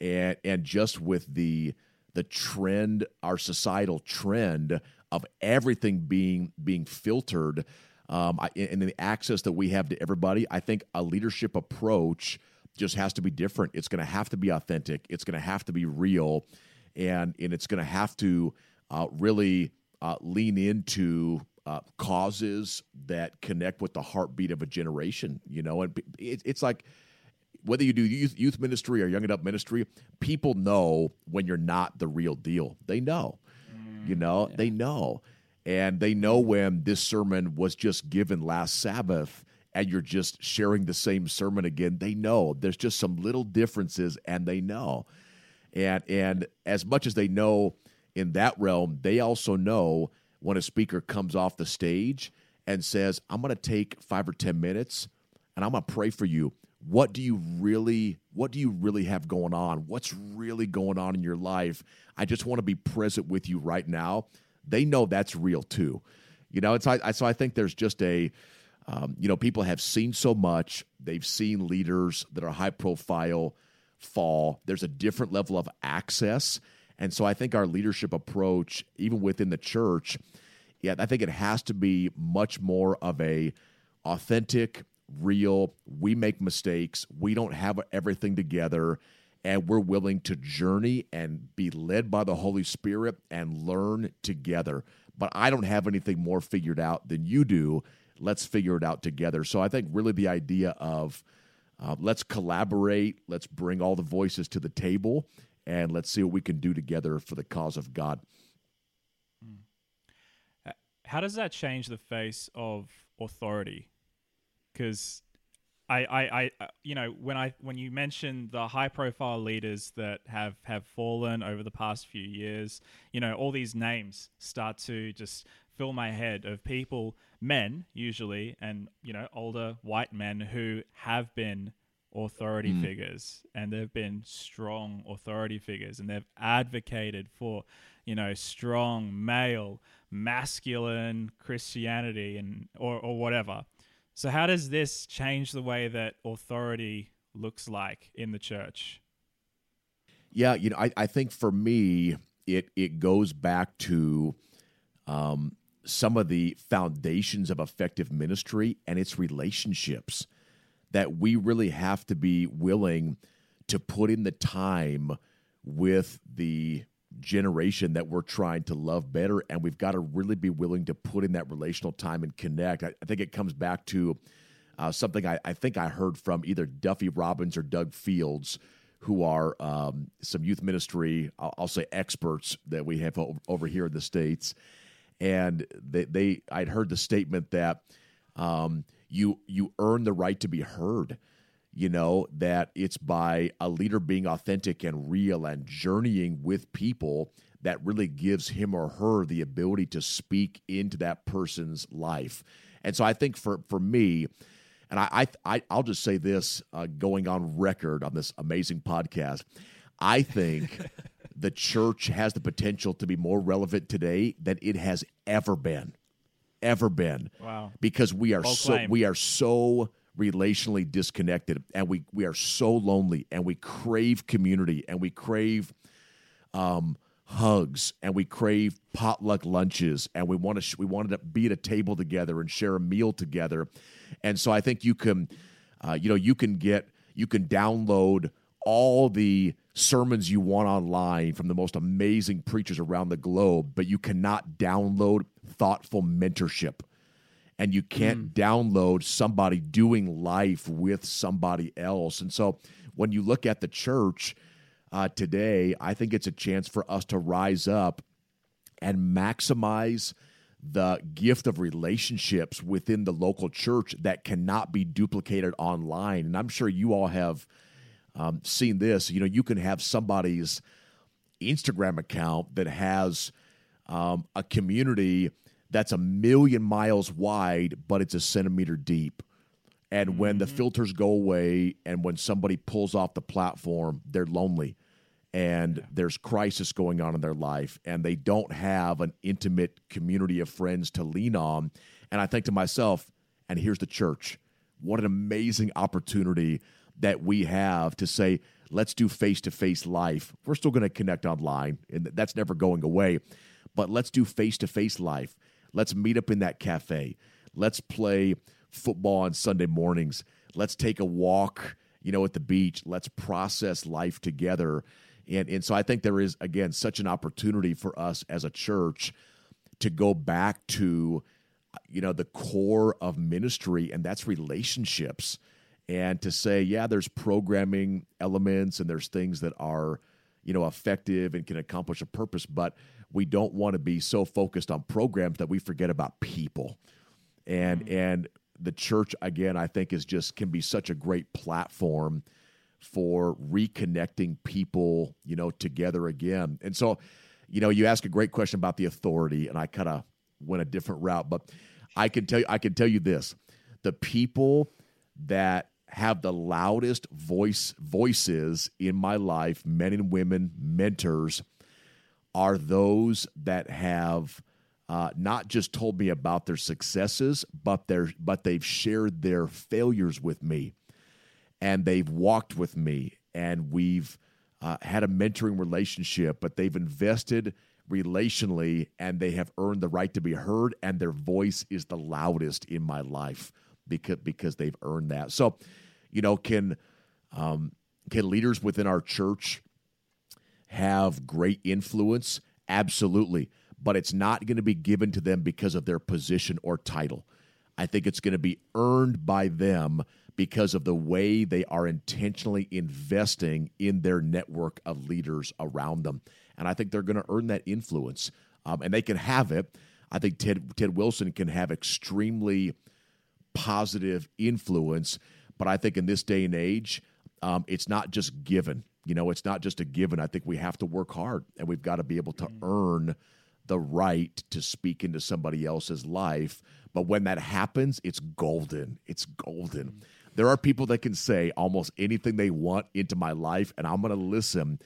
and and just with the the trend, our societal trend of everything being being filtered, um, and the access that we have to everybody, I think a leadership approach just has to be different. It's going to have to be authentic. It's going to have to be real, and and it's going to have to uh, really uh, lean into uh, causes that connect with the heartbeat of a generation. You know, and it, it's like whether you do youth, youth ministry or young adult ministry, people know when you're not the real deal. They know, mm, you know, yeah. they know, and they know when this sermon was just given last Sabbath. And you're just sharing the same sermon again. They know there's just some little differences, and they know and and as much as they know in that realm, they also know when a speaker comes off the stage and says, "I'm going to take 5 or 10 minutes and I'm going to pray for you." What do you really what do you really have going on? What's really going on in your life? I just want to be present with you right now. They know that's real too. You know, it's I, so I think there's just a um, you know, people have seen so much. They've seen leaders that are high profile fall. There's a different level of access. And so I think our leadership approach, even within the church, yeah, I think it has to be much more of a authentic, real, we make mistakes, we don't have everything together, and we're willing to journey and be led by the Holy Spirit and learn together. But I don't have anything more figured out than you do. Let's figure it out together. So I think really the idea of uh, let's collaborate, let's bring all the voices to the table, and let's see what we can do together for the cause of God. How does that change the face of authority? Because I, I, I, uh, you know, when I when you mentioned the high-profile leaders that have have fallen over the past few years, you know, all these names start to just fill my head of people, men usually, and you know, older white men who have been authority mm. figures and they've been strong authority figures and they've advocated for, you know, strong male, masculine Christianity and or or whatever so, how does this change the way that authority looks like in the church? Yeah, you know, I, I think for me, it it goes back to um, some of the foundations of effective ministry and its relationships that we really have to be willing to put in the time with the generation that we're trying to love better. And we've got to really be willing to put in that relational time and connect. I, I think it comes back to uh, something I, I, think I heard from either Duffy Robbins or Doug Fields, who are um, some youth ministry, I'll, I'll, say experts that we have over here in the States. And they, they I'd heard the statement that um, you you earn the right to be heard you know, that it's by a leader being authentic and real and journeying with people that really gives him or her the ability to speak into that person's life. And so I think for for me, and I, I, I will just say this, uh, going on record on this amazing podcast, I think *laughs* the church has the potential to be more relevant today than it has ever been, ever been. Wow! Because we are so we are so relationally disconnected and we we are so lonely and we crave community and we crave um, hugs and we crave potluck lunches and we want to sh- we wanted to be at a table together and share a meal together and so i think you can uh, you know you can get you can download all the sermons you want online from the most amazing preachers around the globe but you cannot download thoughtful mentorship and you can't mm. download somebody doing life with somebody else. And so when you look at the church uh, today, I think it's a chance for us to rise up and maximize the gift of relationships within the local church that cannot be duplicated online. And I'm sure you all have um, seen this. You know, you can have somebody's Instagram account that has um, a community that's a million miles wide, but it's a centimeter deep. And mm-hmm. when the mm-hmm. filters go away and when somebody pulls off the platform, they're lonely and yeah. there's crisis going on in their life and they don't have an intimate community of friends to lean on. And I think to myself, and here's the church. What an amazing opportunity that we have to say, let's do face to face life. We're still going to connect online, and that's never going away. But let's do face to face life. Let's meet up in that cafe. Let's play football on Sunday mornings. Let's take a walk, you know, at the beach. Let's process life together. And, and so I think there is, again, such an opportunity for us as a church to go back to, you know, the core of ministry, and that's relationships. And to say, yeah, there's programming elements and there's things that are, you know, effective and can accomplish a purpose, but we don't want to be so focused on programs that we forget about people. And mm-hmm. and the church again, I think is just can be such a great platform for reconnecting people, you know, together again. And so, you know, you ask a great question about the authority, and I kind of went a different route, but I can tell you, I can tell you this: the people that have the loudest voice voices in my life, men and women, mentors, are those that have uh, not just told me about their successes, but their but they've shared their failures with me, and they've walked with me, and we've uh, had a mentoring relationship. But they've invested relationally, and they have earned the right to be heard, and their voice is the loudest in my life because because they've earned that. So, you know, can um, can leaders within our church have great influence? Absolutely. But it's not going to be given to them because of their position or title. I think it's going to be earned by them because of the way they are intentionally investing in their network of leaders around them. And I think they're going to earn that influence. Um, and they can have it. I think Ted, Ted Wilson can have extremely positive influence. But I think in this day and age, um, it's not just given. You know, it's not just a given. I think we have to work hard and we've got to be able to mm. earn the right to speak into somebody else's life. But when that happens, it's golden. It's golden. Mm. There are people that can say almost anything they want into my life, and I'm going to listen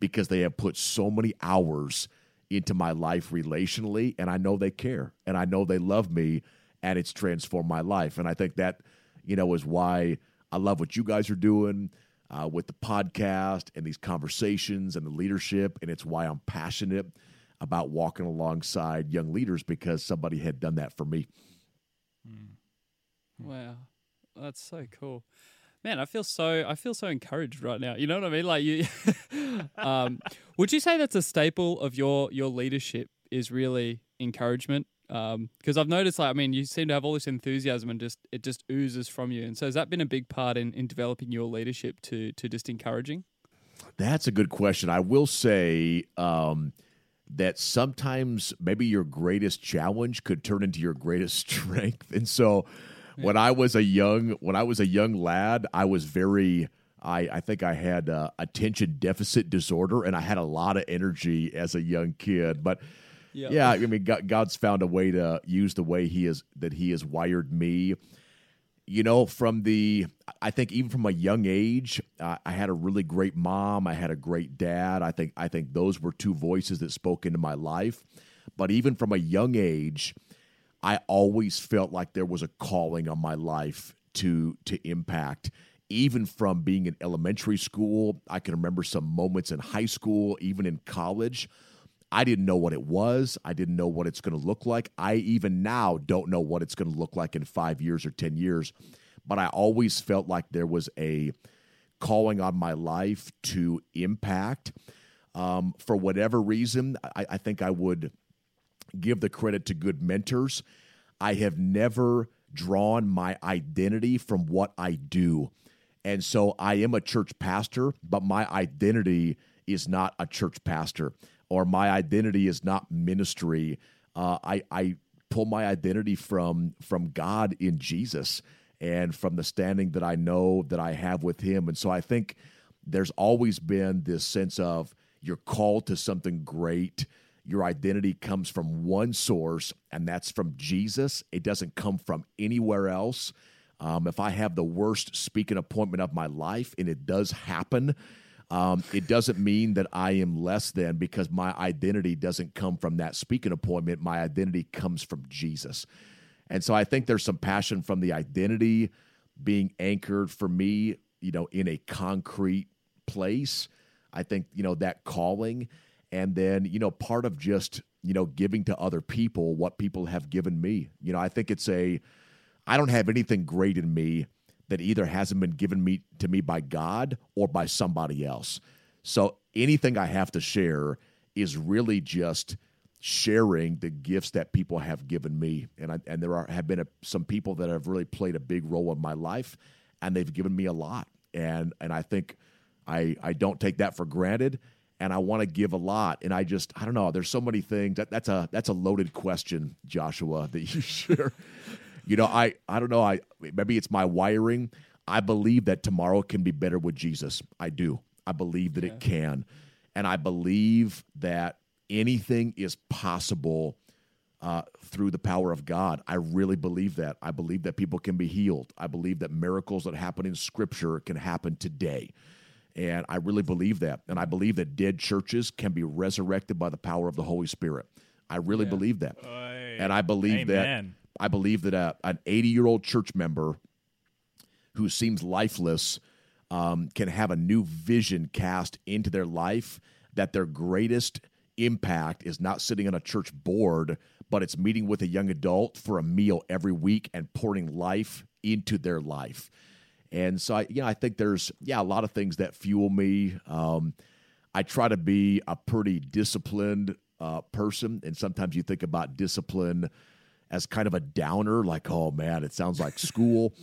because they have put so many hours into my life relationally, and I know they care, and I know they love me, and it's transformed my life. And I think that, you know, is why I love what you guys are doing uh, with the podcast and these conversations and the leadership. And it's why I'm passionate about walking alongside young leaders because somebody had done that for me. Hmm. Wow, that's so cool. Man, I feel so I feel so encouraged right now. You know what I mean? Like you *laughs* um, would you say that's a staple of your your leadership is really encouragement because um, I've noticed, like, I mean, you seem to have all this enthusiasm and just it just oozes from you. And so, has that been a big part in, in developing your leadership to to just encouraging? That's a good question. I will say um, that sometimes maybe your greatest challenge could turn into your greatest *laughs* strength. And so, yeah. when I was a young when I was a young lad, I was very I, I think I had uh, attention deficit disorder, and I had a lot of energy as a young kid, but yeah. yeah, I mean, God, God's found a way to use the way He is that He has wired me. You know, from the, I think even from a young age, uh, I had a really great mom. I had a great dad. I think I think those were two voices that spoke into my life. But even from a young age, I always felt like there was a calling on my life to to impact even from being in elementary school. I can remember some moments in high school, even in college, I didn't know what it was. I didn't know what it's going to look like. I even now don't know what it's going to look like in five years or 10 years. But I always felt like there was a calling on my life to impact. Um, for whatever reason, I, I think I would give the credit to good mentors. I have never drawn my identity from what I do. And so I am a church pastor, but my identity is not a church pastor or my identity is not ministry. Uh, I, I pull my identity from from God in Jesus and from the standing that I know that I have with Him. And so I think there's always been this sense of you're called to something great. Your identity comes from one source, and that's from Jesus. It doesn't come from anywhere else. Um, if I have the worst speaking appointment of my life, and it does happen, um, it doesn't mean that I am less than because my identity doesn't come from that speaking appointment. My identity comes from Jesus. And so I think there's some passion from the identity being anchored for me, you know, in a concrete place. I think, you know, that calling. And then, you know, part of just, you know, giving to other people what people have given me. You know, I think it's a, I don't have anything great in me that either hasn't been given me to me by God or by somebody else. So anything I have to share is really just sharing the gifts that people have given me, and I, and there are have been a, some people that have really played a big role in my life, and they've given me a lot, and and I think I I don't take that for granted, and I want to give a lot, and I just I don't know. There's so many things that that's a that's a loaded question, Joshua, that you *laughs* share. You know, I I don't know. I maybe it's my wiring. I believe that tomorrow can be better with Jesus. I do. I believe that yeah. it can, and I believe that anything is possible uh, through the power of God. I really believe that. I believe that people can be healed. I believe that miracles that happen in Scripture can happen today. And I really believe that. And I believe that dead churches can be resurrected by the power of the Holy Spirit. I really yeah. believe that. Oy. And I believe Amen. I believe that a, an 80 year old church member who seems lifeless um, can have a new vision cast into their life that their greatest impact is not sitting on a church board, but it's meeting with a young adult for a meal every week and pouring life into their life. And so I, you know, I think there's yeah a lot of things that fuel me. Um, I try to be a pretty disciplined uh, person, and sometimes you think about discipline as kind of a downer, like oh man, it sounds like school.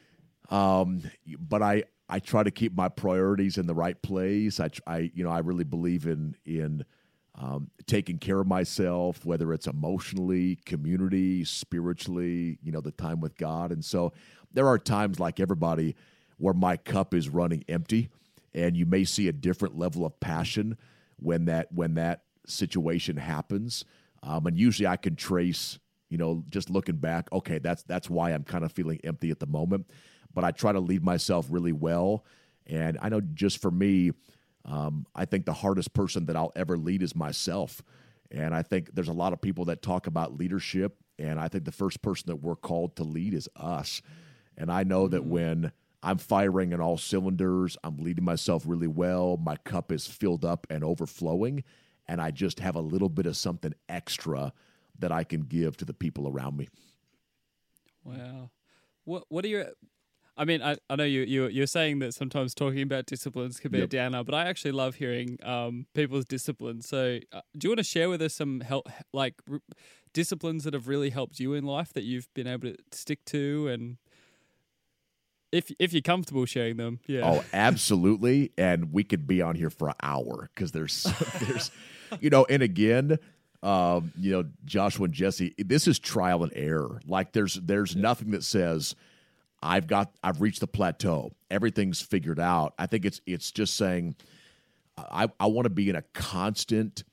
*laughs* um, but I I try to keep my priorities in the right place. I, I you know I really believe in in um, taking care of myself, whether it's emotionally, community, spiritually, you know, the time with God. And so there are times, like everybody, where my cup is running empty, and you may see a different level of passion when that when that situation happens. Um, and usually, I can trace, you know, just looking back, okay, that's that's why I'm kind of feeling empty at the moment. But I try to lead myself really well, and I know just for me um, I think the hardest person that I'll ever lead is myself. And I think there's a lot of people that talk about leadership. And I think the first person that we're called to lead is us. And I know mm-hmm. that when I'm firing in all cylinders, I'm leading myself really well, my cup is filled up and overflowing, and I just have a little bit of something extra that I can give to the people around me. Wow. What what are your I mean, I, I know you, you you're saying that sometimes talking about disciplines can be yep. a downer, but I actually love hearing um, people's disciplines. So, uh, do you want to share with us some help, like r- disciplines that have really helped you in life that you've been able to stick to, and if if you're comfortable sharing them? Yeah. Oh, *laughs* absolutely. and we could be on here for an hour because there's there's, you know, and again. Um, you know, Joshua and Jesse, this is trial and error. Like there's there's yeah. nothing that says, I've got I've reached the plateau. Everything's figured out. I think it's it's just saying I I want to be in a constant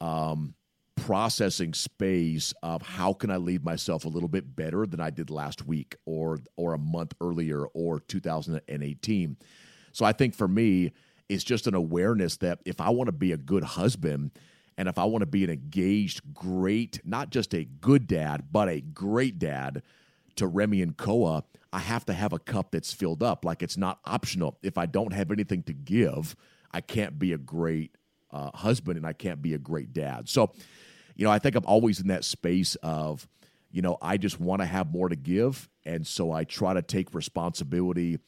um, processing space of how can I leave myself a little bit better than I did last week or or a month earlier or 2018. So I think for me it's just an awareness that if I want to be a good husband and if I want to be an engaged great not just a good dad but a great dad to Remy and Koa, I have to have a cup that's filled up. Like it's not optional. If I don't have anything to give, I can't be a great uh, husband and I can't be a great dad. So, you know, I think I'm always in that space of, you know, I just want to have more to give. And so I try to take responsibility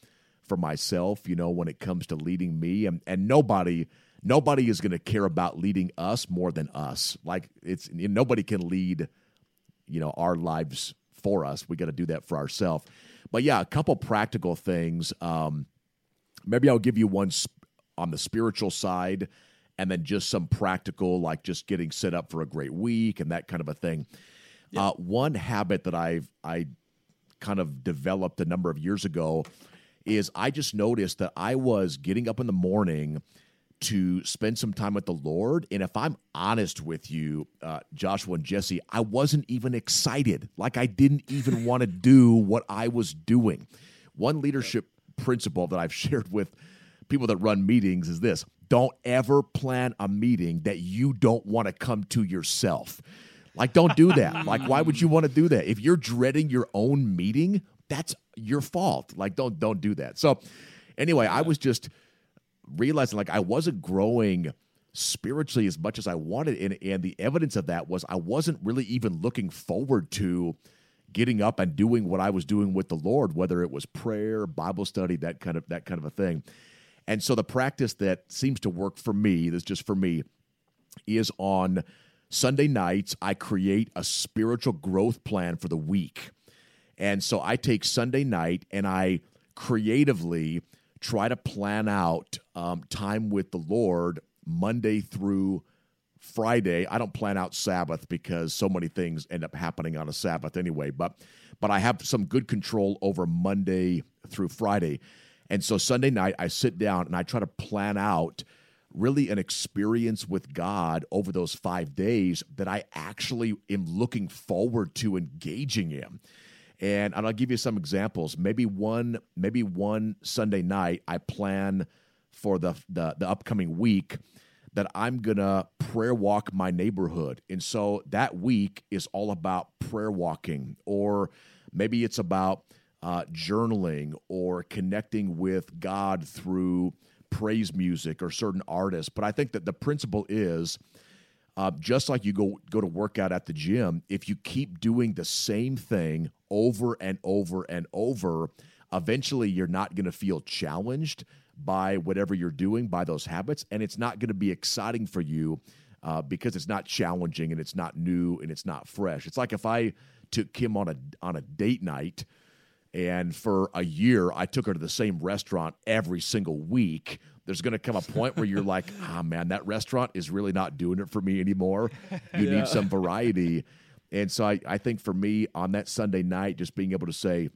for myself, you know, when it comes to leading me. And, and nobody, nobody is going to care about leading us more than us. Like it's, nobody can lead, you know, our lives for us. We got to do that for ourselves. But yeah, a couple practical things. Um, maybe I'll give you one sp- on the spiritual side, and then just some practical, like just getting set up for a great week and that kind of a thing. Yeah. Uh, one habit that I've I kind of developed a number of years ago is I just noticed that I was getting up in the morning to spend some time with the Lord. And if I'm honest with you, uh, Joshua and Jesse, I wasn't even excited. Like I didn't even *laughs* want to do what I was doing. One leadership principle that I've *laughs* shared with people that run meetings is this don't ever plan a meeting that you don't want to come to yourself. Like, don't do that. *laughs* like, why would you want to do that? If you're dreading your own meeting, that's your fault. Like, don't don't do that. So, anyway, I was just realizing like I wasn't growing spiritually as much as I wanted. And, and the evidence of that was I wasn't really even looking forward to getting up and doing what I was doing with the Lord, whether it was prayer, Bible study, that kind of that kind of a thing. And so the practice that seems to work for me, that's just for me, is on Sunday nights, I create a spiritual growth plan for the week. And so I take Sunday night and I creatively try to plan out um, time with the Lord Monday through Friday. I don't plan out Sabbath because so many things end up happening on a Sabbath anyway. But but I have some good control over Monday through Friday, and so Sunday night I sit down and I try to plan out really an experience with God over those five days that I actually am looking forward to engaging in. And, and I'll give you some examples. Maybe one, maybe one Sunday night, I plan for the, the, the upcoming week that I'm gonna prayer walk my neighborhood. And so that week is all about prayer walking, or maybe it's about uh, journaling or connecting with God through praise music or certain artists. But I think that the principle is uh, just like you go go to workout at the gym, if you keep doing the same thing over and over and over, eventually you're not going to feel challenged by whatever you're doing, by those habits, and it's not going to be exciting for you uh, because it's not challenging and it's not new and it's not fresh. It's like if I took Kim on a on a date night, and for a year I took her to the same restaurant every single week. There's going to come a point where you're like, *laughs* ah, man, that restaurant is really not doing it for me anymore. *laughs* You Yeah. need some *laughs* variety. And so I, I think for me on that Sunday night, just being able to say,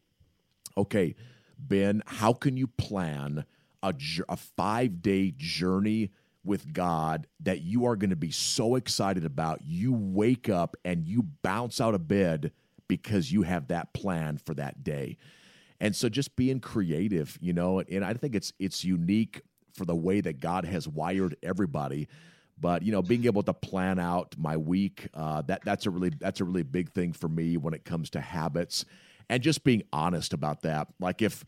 okay, Ben, how can you plan a, a five day journey with God that you are going to be so excited about? You wake up and you bounce out of bed because you have that plan for that day. And so just being creative, you know, and I think it's it's unique for the way that God has wired everybody. But you know, being able to plan out my week, uh, that that's a really that's a really big thing for me when it comes to habits, and just being honest about that. Like if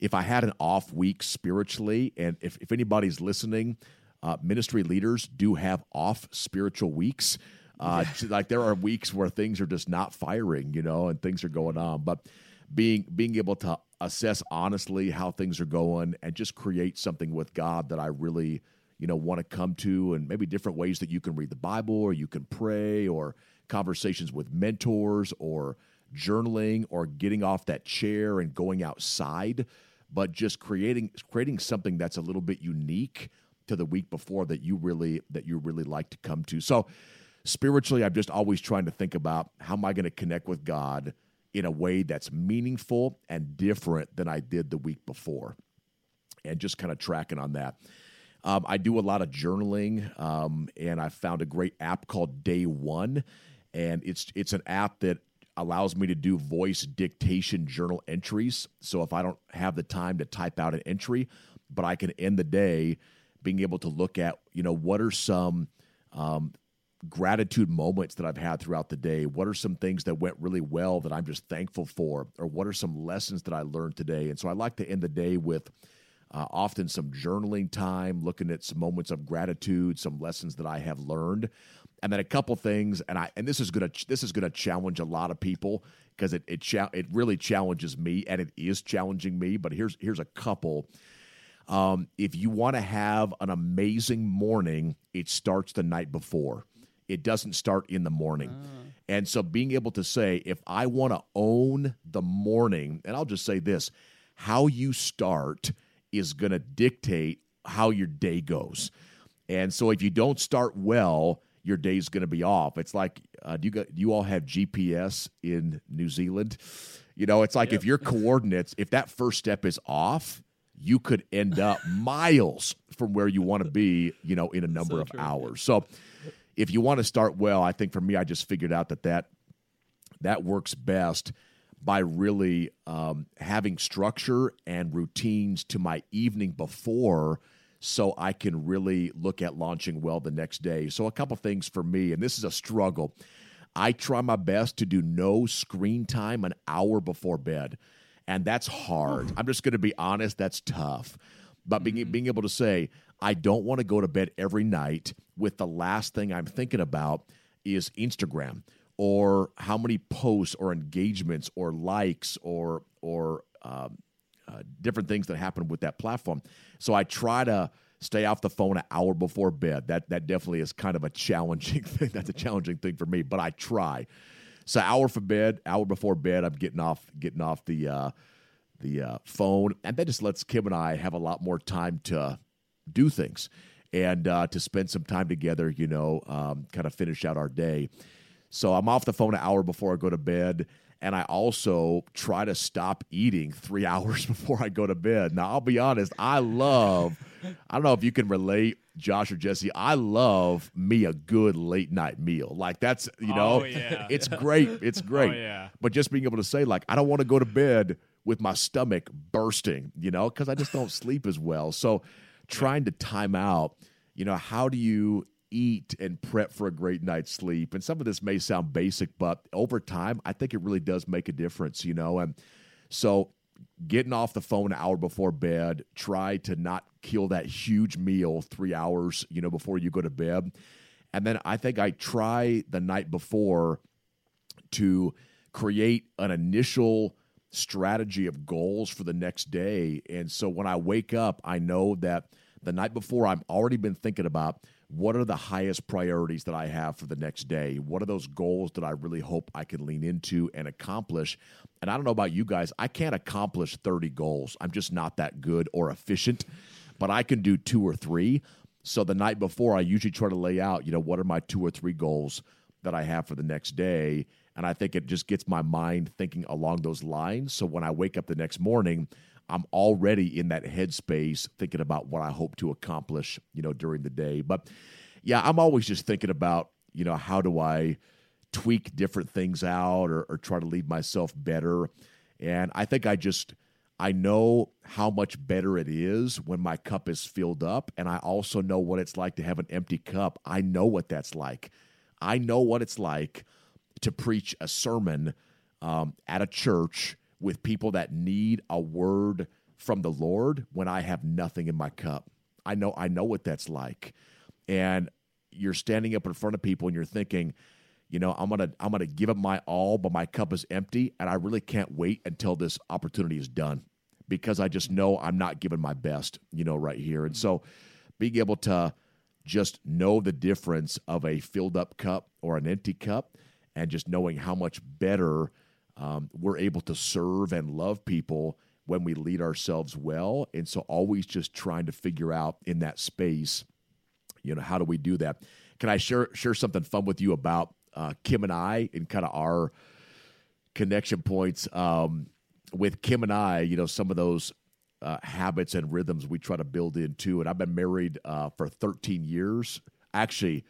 if I had an off week spiritually, and if if anybody's listening, uh, ministry leaders do have off spiritual weeks. Uh, *laughs* Like there are weeks where things are just not firing, you know, and things are going on. But being being able to assess honestly how things are going and just create something with God that I really you know want to come to and maybe different ways that you can read the Bible or you can pray or conversations with mentors or journaling or getting off that chair and going outside but just creating creating something that's a little bit unique to the week before that you really that you really like to come to. So spiritually i'm just always trying to think about how am i going to connect with god in a way that's meaningful and different than i did the week before and just kind of tracking on that. Um, I do a lot of journaling, um, and I found a great app called Day One, and it's it's an app that allows me to do voice dictation journal entries. So if I don't have the time to type out an entry, but I can end the day being able to look at you know what are some um, gratitude moments that I've had throughout the day? What are some things that went really well that I'm just thankful for? Or what are some lessons that I learned today? And so I like to end the day with uh, often some journaling time, looking at some moments of gratitude, some lessons that I have learned, and then a couple things. And I and this is gonna this is gonna challenge a lot of people because it it cha- it really challenges me and it is challenging me. But here's here's a couple. Um, if you want to have an amazing morning, it starts the night before. It doesn't start in the morning. And so being able to say, if I want to own the morning, and I'll just say this how you start is going to dictate how your day goes. And so if you don't start well, your day's going to be off. It's like, uh, do you got, do you all have GPS in New Zealand? You know, it's like if your coordinates, if that first step is off, you could end up *laughs* miles from where you want to be, you know, in a number So of true. hours. So if you want to start well, I think for me, I just figured out that that that works best by really um, having structure and routines to my evening before so I can really look at launching well the next day. So, a couple things for me, and this is a struggle. I try my best to do no screen time an hour before bed, and that's hard. I'm just going to be honest, that's tough. But being, being able to say, I don't want to go to bed every night with the last thing I'm thinking about is Instagram or how many posts or engagements or likes or or um, uh, different things that happen with that platform. So I try to stay off the phone an hour before bed. That that definitely is kind of a challenging *laughs* thing. That's a challenging thing for me, but I try. So hour for bed, hour before bed, I'm getting off getting off the uh, the uh, phone, and that just lets Kim and I have a lot more time to do things and uh, to spend some time together. You know, um, kind of finish out our day. So I'm off the phone an hour before I go to bed. And I also try to stop eating three *laughs* hours before I go to bed. Now, I'll be honest, I love, I don't know if you can relate, Josh or Jesse, I love me a good late night meal. Like, that's, you know, Oh, yeah. it's great. *laughs* It's oh, great. Oh, yeah. But just being able to say, like, I don't want to go to bed with my stomach bursting, you know, because I just don't *laughs* sleep as well. So trying to time out, you know, how do you eat and prep for a great night's sleep? And some of this may sound basic, but over time, I think it really does make a difference, you know. And so getting off the phone an hour before bed, try to not kill that huge meal three hours, you know, before you go to bed. And then I think I try the night before to create an initial strategy of goals for the next day. And so when I wake up, I know that the night before, I've already been thinking about what are the highest priorities that I have for the next day? What are those goals that I really hope I can lean into and accomplish? And I don't know about you guys, I can't accomplish 30 goals. I'm just not that good or efficient, but I can do two or three. So the night before, I usually try to lay out, you know, what are my two or three goals that I have for the next day. And I think it just gets my mind thinking along those lines. So when I wake up the next morning, I'm already in that headspace thinking about what I hope to accomplish, you know, during the day. But yeah, I'm always just thinking about, you know, how do I tweak different things out or, or try to leave myself better. And I think I just, I know how much better it is when my cup is filled up. And I also know what it's like to have an empty cup. I know what that's like. I know what it's like to preach a sermon um, at a church with people that need a word from the Lord when I have nothing in my cup. I know I know what that's like. And you're standing up in front of people and you're thinking, you know, I'm going to I'm going to give it my all but my cup is empty and I really can't wait until this opportunity is done because I just know I'm not giving my best, you know, right here. And so being able to just know the difference of a filled up cup or an empty cup and just knowing how much better um, we're able to serve and love people when we lead ourselves well. And so, always just trying to figure out in that space, you know, how do we do that? Can I share share something fun with you about uh, Kim and I and kind of our connection points um, with Kim and I? You know, some of those uh, habits and rhythms we try to build into. And I've been married uh, for 13 years. Actually,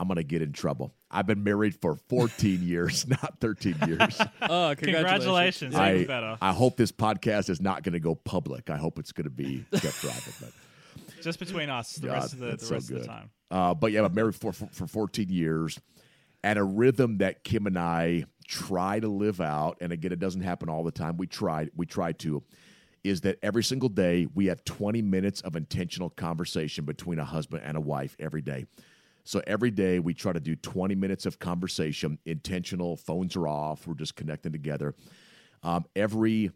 I'm going to get in trouble. I've been married for 14 *laughs* years, not 13 years. *laughs* Oh, *laughs* congratulations! Congratulations. I, I hope this podcast is not going to go public. I hope it's going to be kept private. But Just between us, the God, rest of the, the that's so rest of the good. time. Uh, but yeah, I'm married for, for for 14 years, at a rhythm that Kim and I try to live out. And again, it doesn't happen all the time. We try we try to. Is that every single day we have 20 minutes of intentional conversation between a husband and a wife every day. So every day we try to do 20 minutes of conversation, intentional. Phones are off. We're just connecting together. Um, every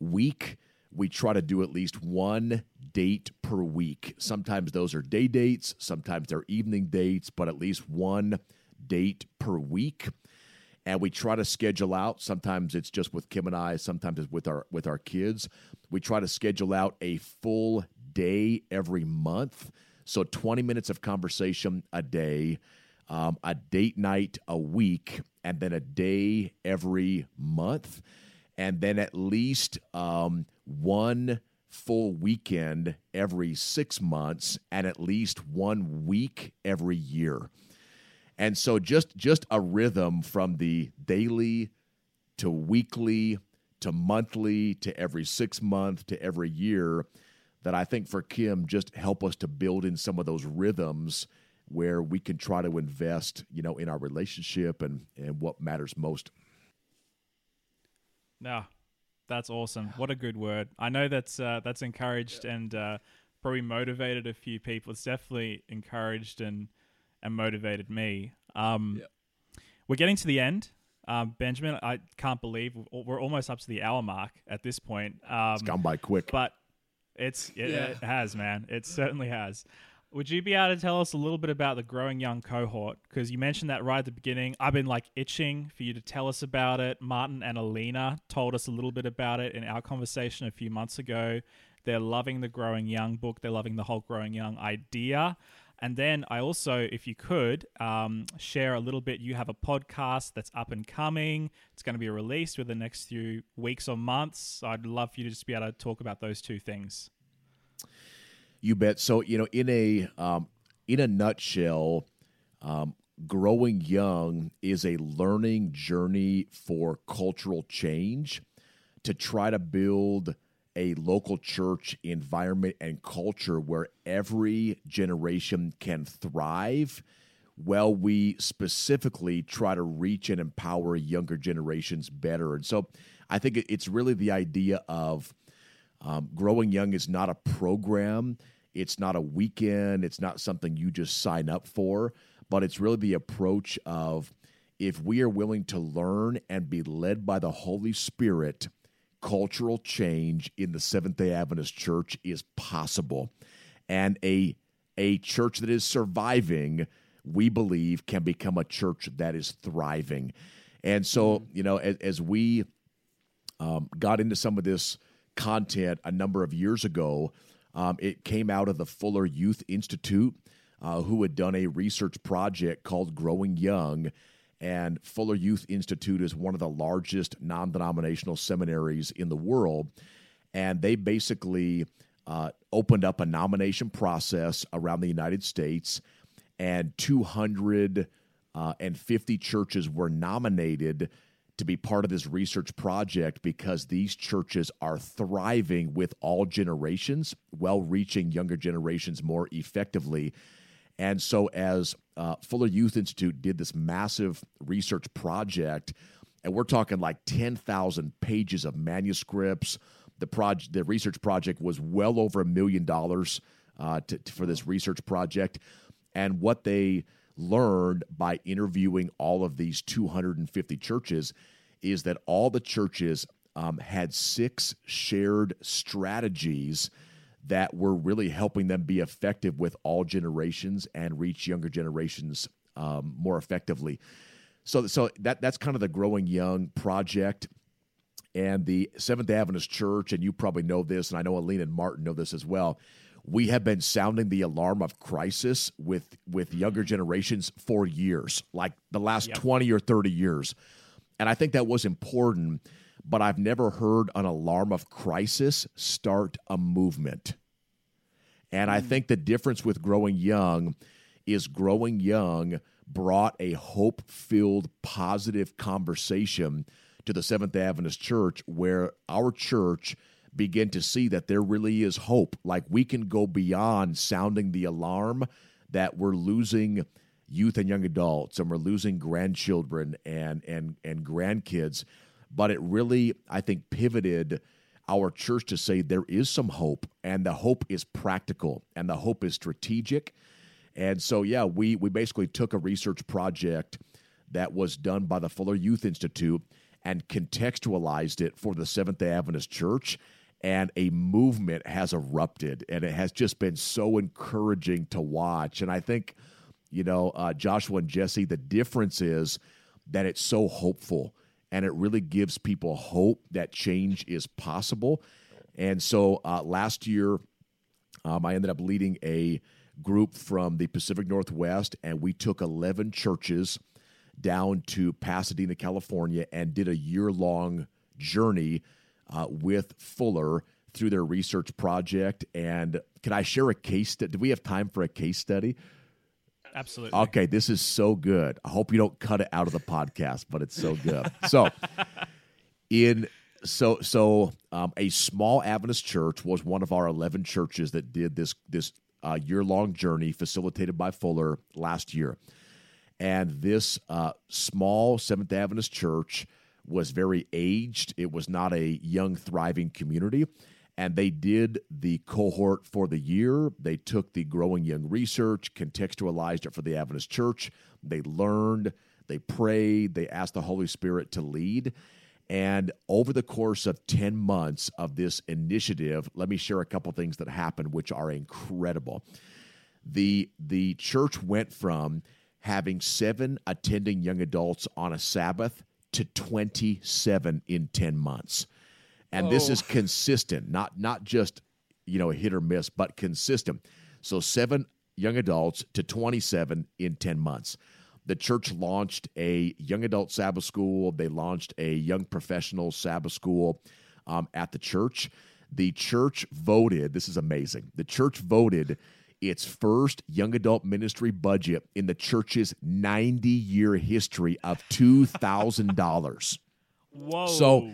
week we try to do at least one date per week. Sometimes those are day dates, sometimes they're evening dates, but at least one date per week. And we try to schedule out. Sometimes it's just with Kim and I, sometimes it's with our with our kids. We try to schedule out a full day every month. So 20 minutes of conversation a day, um, a date night a week, and then a day every month and then at least um, one full weekend every six months and at least one week every year. And so just just a rhythm from the daily to weekly to monthly to every six month to every year that i think for kim just help us to build in some of those rhythms where we can try to invest you know in our relationship and and what matters most No, that's awesome. What a good word. I know that's uh, that's encouraged and uh, probably motivated a few people. It's definitely encouraged and and motivated me. Um, We're getting to the end. Um, Benjamin, I can't believe we're we're almost up to the hour mark at this point. Um, it's gone by quick but it's it, Yeah. it has, man. It certainly has. Would you be able to tell us a little bit about the growing young cohort? Because you mentioned that right at the beginning. I've been like itching for you to tell us about it. Martin and Alina told us a little bit about it in our conversation a few months ago. They're loving the growing young book. They're loving the whole growing young idea. And then I also, if you could, um, share a little bit. You have a podcast that's up and coming. It's going to be released within the next few weeks or months. I'd love for you to just be able to talk about those two things. You bet. So you know, in a um, in a nutshell, um, growing young is a learning journey for cultural change to try to build a local church environment and culture where every generation can thrive while we specifically try to reach and empower younger generations better. And so I think it's really the idea of um, growing young is not a program. It's not a weekend. It's not something you just sign up for, but it's really the approach of if we are willing to learn and be led by the Holy Spirit cultural change in the Seventh day Adventist church is possible. And a, a church that is surviving, we believe, can become a church that is thriving. And so, you know, as, as we um, got into some of this content a number of years ago, um, it came out of the Fuller Youth Institute, uh, who had done a research project called Growing Young and Fuller Youth Institute is one of the largest non denominational seminaries in the world. And they basically uh, opened up a nomination process around the United States, and 250 uh, churches were nominated to be part of this research project because these churches are thriving with all generations, while reaching younger generations more effectively. And so, as uh, Fuller Youth Institute did this massive research project, and we're talking like 10,000 pages of manuscripts. The project, the research project was well over a million dollars uh, for this research project. And what they learned by interviewing all of these 250 churches is that all the churches um, had six shared strategies that were really helping them be effective with all generations and reach younger generations um, more effectively. So, so that that's kind of the growing young project. And the Seventh Adventist Church, and you probably know this, and I know Alina and Martin know this as well. We have been sounding the alarm of crisis with with younger generations for years, like the last yep. twenty or thirty years, and I think that was important but I've never heard an alarm of crisis start a movement. And I hmm. think the difference with growing young is growing young brought a hope filled, positive conversation to the Seventh Adventist Church where our church began to see that there really is hope. Like we can go beyond sounding the alarm that we're losing youth and young adults and we're losing grandchildren and and and grandkids but it really, I think, pivoted our church to say there is some hope, and the hope is practical, and the hope is strategic. And so, yeah, we we basically took a research project that was done by the Fuller Youth Institute and contextualized it for the Seventh Day Adventist Church. And a movement has erupted, and it has just been so encouraging to watch. And I think, you know, uh, Joshua and Jesse, the difference is that it's so hopeful and it really gives people hope that change is possible. And so uh, last year, um, I ended up leading a group from the Pacific Northwest, and we took 11 churches down to Pasadena, California, and did a year long journey uh, with Fuller through their research project. And can I share a case? study? do we have time for a case study? Absolutely. Okay, this is so good. I hope you don't cut it out of the podcast, but it's so good. so, in so so um, a small Adventist church was one of our eleven churches that did this this uh, year long journey facilitated by Fuller last year, and this uh, small Seventh Adventist church was very aged. It was not a young thriving community and they did the cohort for the year. They took the growing young research, contextualized it for the Adventist church. They learned, they prayed, they asked the Holy Spirit to lead. And over the course of 10 months of this initiative, let me share a couple things that happened, which are incredible. The, the church went from having seven attending young adults on a Sabbath to 27 in 10 months and this is *laughs* consistent, not not just you know a hit or miss, but consistent. So seven young adults to 27 in 10 months. The church launched a young adult Sabbath school. They launched a young professional Sabbath school um, at the church. The church voted. This is amazing. The church voted its first young adult ministry budget in the church's 90 year history of $2,000. Whoa. So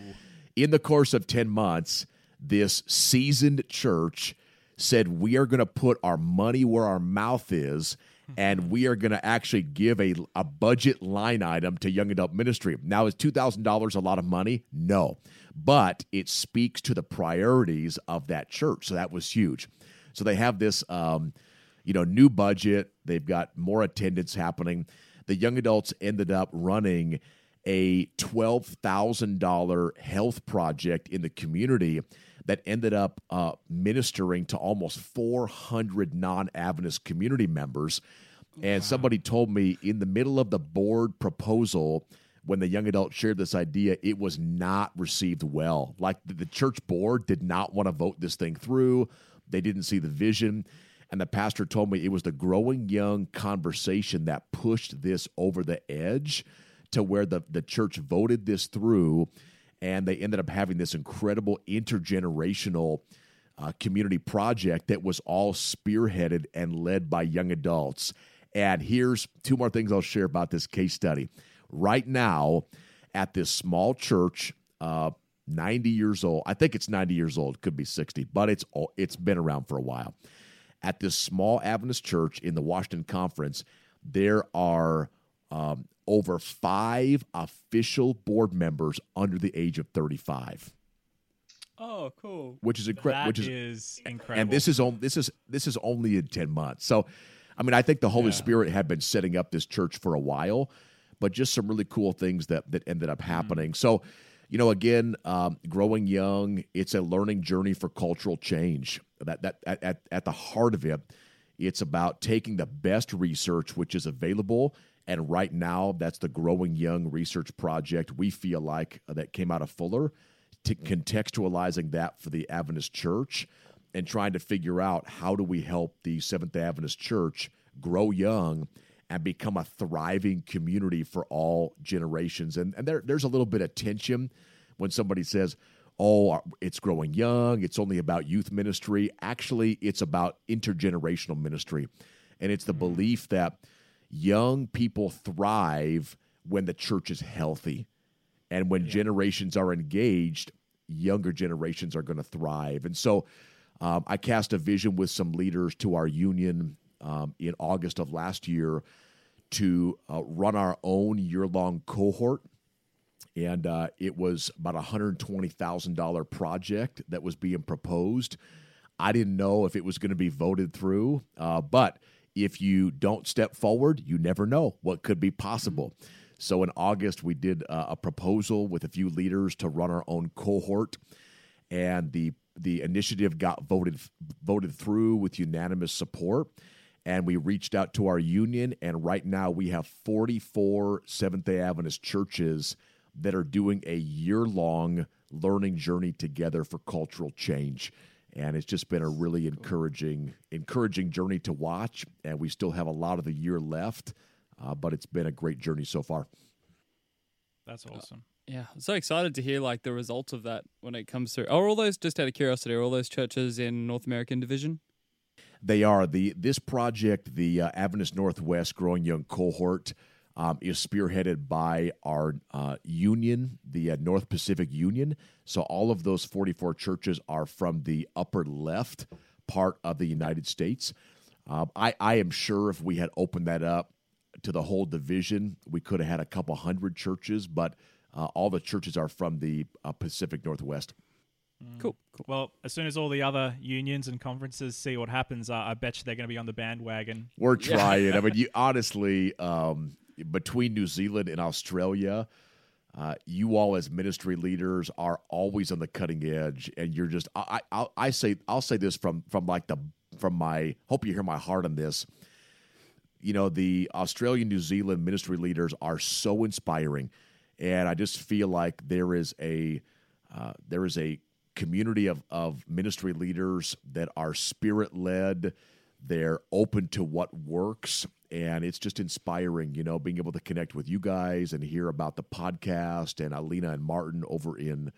in the course of 10 months, this seasoned church said, We are going to put our money where our mouth is, and we are going to actually give a, a budget line item to young adult ministry. Now, is $2,000 a lot of money? No, but it speaks to the priorities of that church. So that was huge. So they have this, um, you know, new budget. They've got more attendance happening. The young adults ended up running a $12,000 health project in the community that ended up uh, ministering to almost 400 non Adventist community members. And somebody told me in the middle of the board proposal, when the young adult shared this idea, it was not received well. Like the church board did not want to vote this thing through, they didn't see the vision. And the pastor told me it was the growing young conversation that pushed this over the edge to where the, the church voted this through and they ended up having this incredible intergenerational uh, community project that was all spearheaded and led by young adults. And here's two more things I'll share about this case study. Right now, at this small church, uh, 90 years old. I think it's 90 years old. Could be 60, but it's it's been around for a while. At this small Adventist church in the Washington Conference, there are um, over five official board members under the age of 35 Oh, cool. which is incredible which is, is incredible. and this is on this is this is only in 10 months so i mean i think the holy Yeah. spirit had been setting up this church for a while but just some really cool things that that ended Mm-hmm. up happening so you know again um, growing young it's a learning journey for cultural change that that at, at, at the heart of it it's about taking the best research which is available and right now that's the growing young research project we feel like uh, that came out of fuller to mm-hmm. contextualizing that for the Adventist church and trying to figure out how do we help the Seventh Adventist church grow young and become a thriving community for all generations. And, and there, there's a little bit of tension when somebody says, oh, uh, it's growing young, it's only about youth ministry. Actually, it's about intergenerational ministry. And it's the mm-hmm. belief that young people thrive when the church is healthy. And when generations are engaged, younger generations are going to thrive. And so um, I cast a vision with some leaders to our union um, in August of last year to uh, run our own year long cohort. And uh, it was about a $120,000 project that was being proposed. I didn't know if it was going to be voted through, uh, but if you don't step forward, you never know what could be possible. So in August, we did uh, a proposal with a few leaders to run our own cohort, and the the initiative got voted voted through with unanimous support. And we reached out to our union, and right now we have 44 Seventh day Adventist churches that are doing a year long learning journey together for cultural change. And it's just been a really encouraging, encouraging journey to watch. And we still have a lot of the year left, uh, but it's been a great journey so far. That's awesome. Yeah, I'm so excited to hear like the results of that when it comes through. Are all those just out of curiosity? Are all those churches in North American division? They are the this project, the uh, Adventist Northwest Growing Young Cohort, um, is spearheaded by our uh, union, the uh, North Pacific Union. So all of those forty four churches are from the upper left part of the United States. Um, I I am sure if we had opened that up to the whole division, we could have had a couple hundred churches, but uh, all the churches are from the uh, Pacific Northwest. Cool, cool. Well, as soon as all the other unions and conferences see what happens, uh, I bet you they're going to be on the bandwagon. We're trying. I mean, you honestly, um, between New Zealand and Australia, uh, you all as ministry leaders are always on the cutting edge, and you're just. I, I, I say, I'll say this from from like the from my. Hope you hear my heart on this. You know, the Australian New Zealand ministry leaders are so inspiring, and I just feel like there is a uh, there is a community of, of ministry leaders that are spirit led. They're open to what works. And it's just inspiring, you know, being able to connect with you guys and hear about the podcast and Alina and Martin over in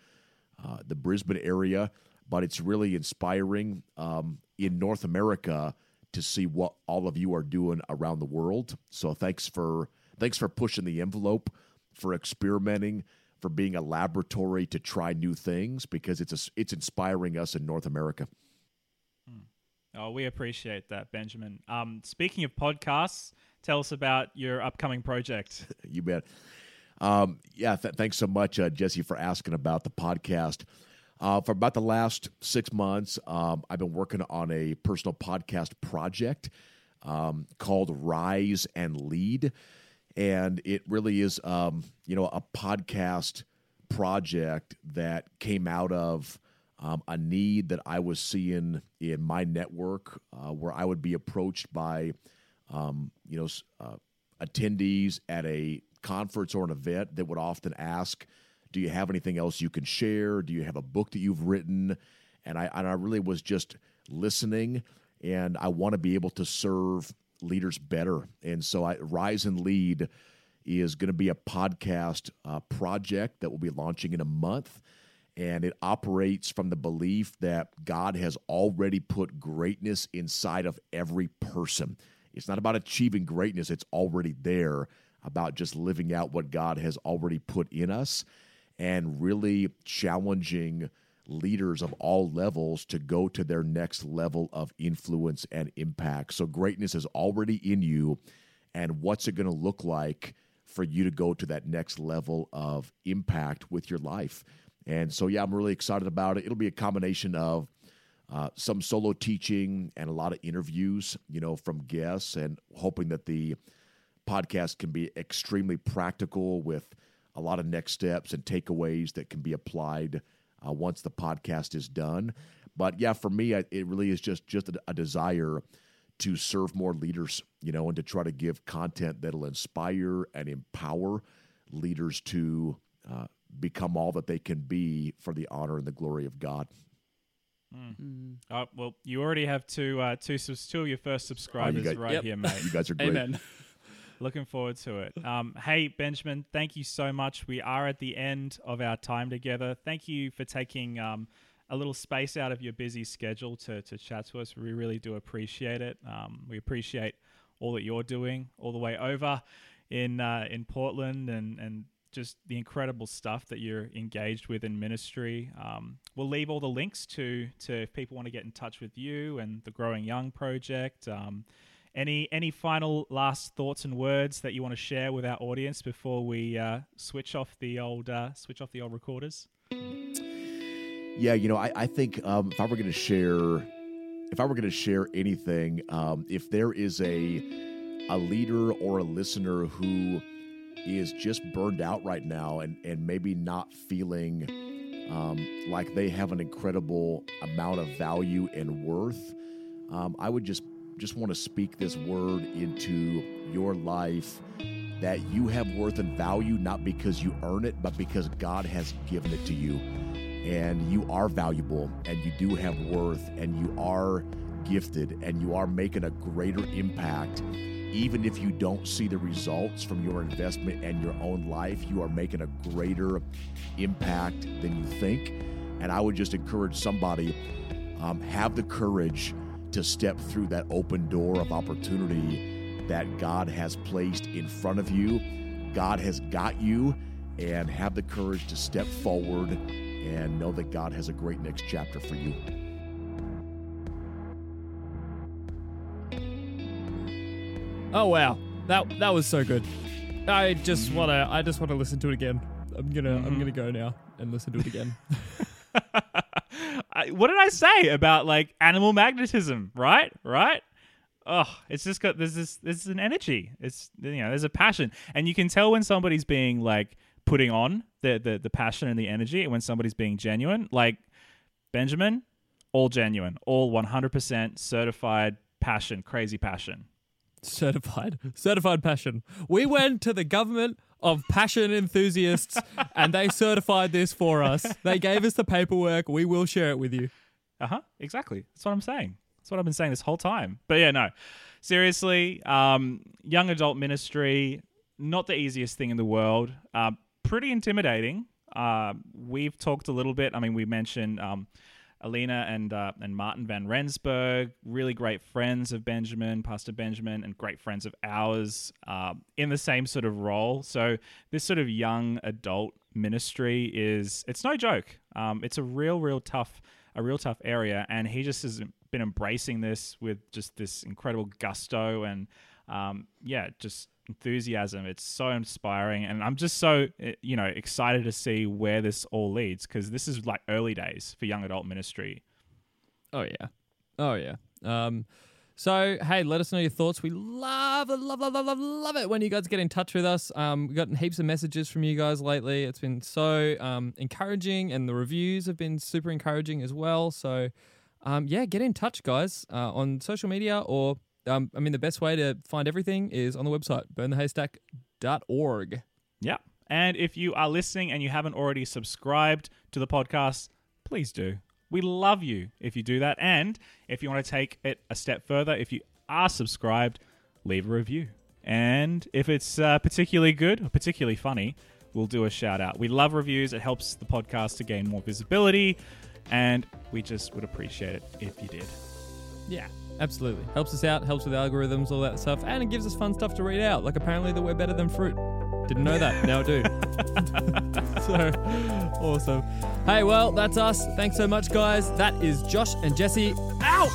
uh, the Brisbane area. But it's really inspiring um, in North America to see what all of you are doing around the world. So thanks for thanks for pushing the envelope, for experimenting, for being a laboratory to try new things because it's a, it's inspiring us in North America. Oh, we appreciate that, Benjamin. Um, speaking of podcasts, tell us about your upcoming project. *laughs* You bet. Um, yeah, th- thanks so much, uh, Jesse, for asking about the podcast. Uh, for about the last six months, um, I've been working on a personal podcast project um, called Rise and Lead. and it really is, um, you know, a podcast project that came out of um, a need that I was seeing in my network, uh, where I would be approached by, um, you know, uh, attendees at a conference or an event that would often ask, "Do you have anything else you can share? Do you have a book that you've written?" And I and I really was just listening, and I want to be able to serve leaders better. And so, I Rise and Lead is going to be a podcast uh, project that will be launching in a month. And it operates from the belief that God has already put greatness inside of every person. It's not about achieving greatness, it's already there, about just living out what God has already put in us and really challenging leaders of all levels to go to their next level of influence and impact. So, greatness is already in you. And what's it going to look like for you to go to that next level of impact with your life? And so, yeah, I'm really excited about it. It'll be a combination of uh, some solo teaching and a lot of interviews, you know, from guests, and hoping that the podcast can be extremely practical with a lot of next steps and takeaways that can be applied uh, once the podcast is done. But yeah, for me, I, it really is just just a, a, desire to serve more leaders, you know, and to try to give content that'll inspire and empower leaders to uh, become all that they can be for the honor and the glory of God. Mm. Mm. Uh, well, you already have two, uh, two, two of your first subscribers oh, you right yep. here, *laughs* mate. You guys are great. Amen. *laughs* Looking forward to it. Um, hey, Benjamin, thank you so much. We are at the end of our time together. Thank you for taking um, a little space out of your busy schedule to, to chat to us. We really do appreciate it. Um, we appreciate all that you're doing all the way over in uh, in Portland and, and just the incredible stuff that you're engaged with in ministry. Um, we'll leave all the links to to if people want to get in touch with you and the Growing Young project. Um, any any final last thoughts and words that you want to share with our audience before we uh, switch off the old uh, switch off the old recorders? Yeah, you know, I, I think um, if I were going to share, if I were going to share anything, um, if there is a a leader or a listener who is just burned out right now and and maybe not feeling um, like they have an incredible amount of value and worth, um, I would just just want to speak this word into your life that you have worth and value not because you earn it, but because God has given it to you. And you are valuable and you do have worth and you are gifted and you are making a greater impact. Even if you don't see the results from your investment and your own life, you are making a greater impact than you think. And I would just encourage somebody um, have the courage to step through that open door of opportunity that God has placed in front of you. God has got you, and have the courage to step forward and know that God has a great next chapter for you. Oh wow, that that was so good. I just wanna I just wanna listen to it again. I'm gonna mm-hmm. I'm gonna go now and listen to it again. *laughs* I, what did I say about like animal magnetism? Right, right. Oh, it's just got there's this there's an energy. It's you know there's a passion, and you can tell when somebody's being like putting on the the, the passion and the energy, and when somebody's being genuine. Like Benjamin, all genuine, all 100% certified passion, crazy passion. Certified, certified passion. We went to the government of passion enthusiasts, and they certified this for us. They gave us the paperwork. We will share it with you. Uh huh. Exactly. That's what I'm saying. That's what I've been saying this whole time. But yeah, no. Seriously, um, young adult ministry, not the easiest thing in the world. Uh, pretty intimidating. Uh, we've talked a little bit. I mean, we mentioned um, Alina and uh, and Martin van Rensburg, really great friends of Benjamin, Pastor Benjamin, and great friends of ours uh, in the same sort of role. So this sort of young adult ministry is it's no joke. Um, it's a real, real tough, a real tough area, and he just has been embracing this with just this incredible gusto and um, yeah, just enthusiasm. It's so inspiring, and I'm just so eh, you know excited to see where this all leads because this is like early days for young adult ministry. Oh yeah, oh yeah. Um, So, hey, let us know your thoughts. We love, love, love, love, love, it when you guys get in touch with us. Um, we've gotten heaps of messages from you guys lately. It's been so um, encouraging, and the reviews have been super encouraging as well. So, um, yeah, get in touch, guys, uh, on social media or, um, I mean, the best way to find everything is on the website, burnthehaystack.org. Yeah. And if you are listening and you haven't already subscribed to the podcast, please do. We love you if you do that. And if you want to take it a step further, if you are subscribed, leave a review. And if it's uh, particularly good or particularly funny, we'll do a shout out. We love reviews, it helps the podcast to gain more visibility. And we just would appreciate it if you did. Yeah, absolutely. Helps us out, helps with algorithms, all that stuff, and it gives us fun stuff to read out. Like apparently that we're better than fruit. Didn't know that. Now I do. *laughs* so awesome. Hey, well, that's us. Thanks so much, guys. That is Josh and Jesse out.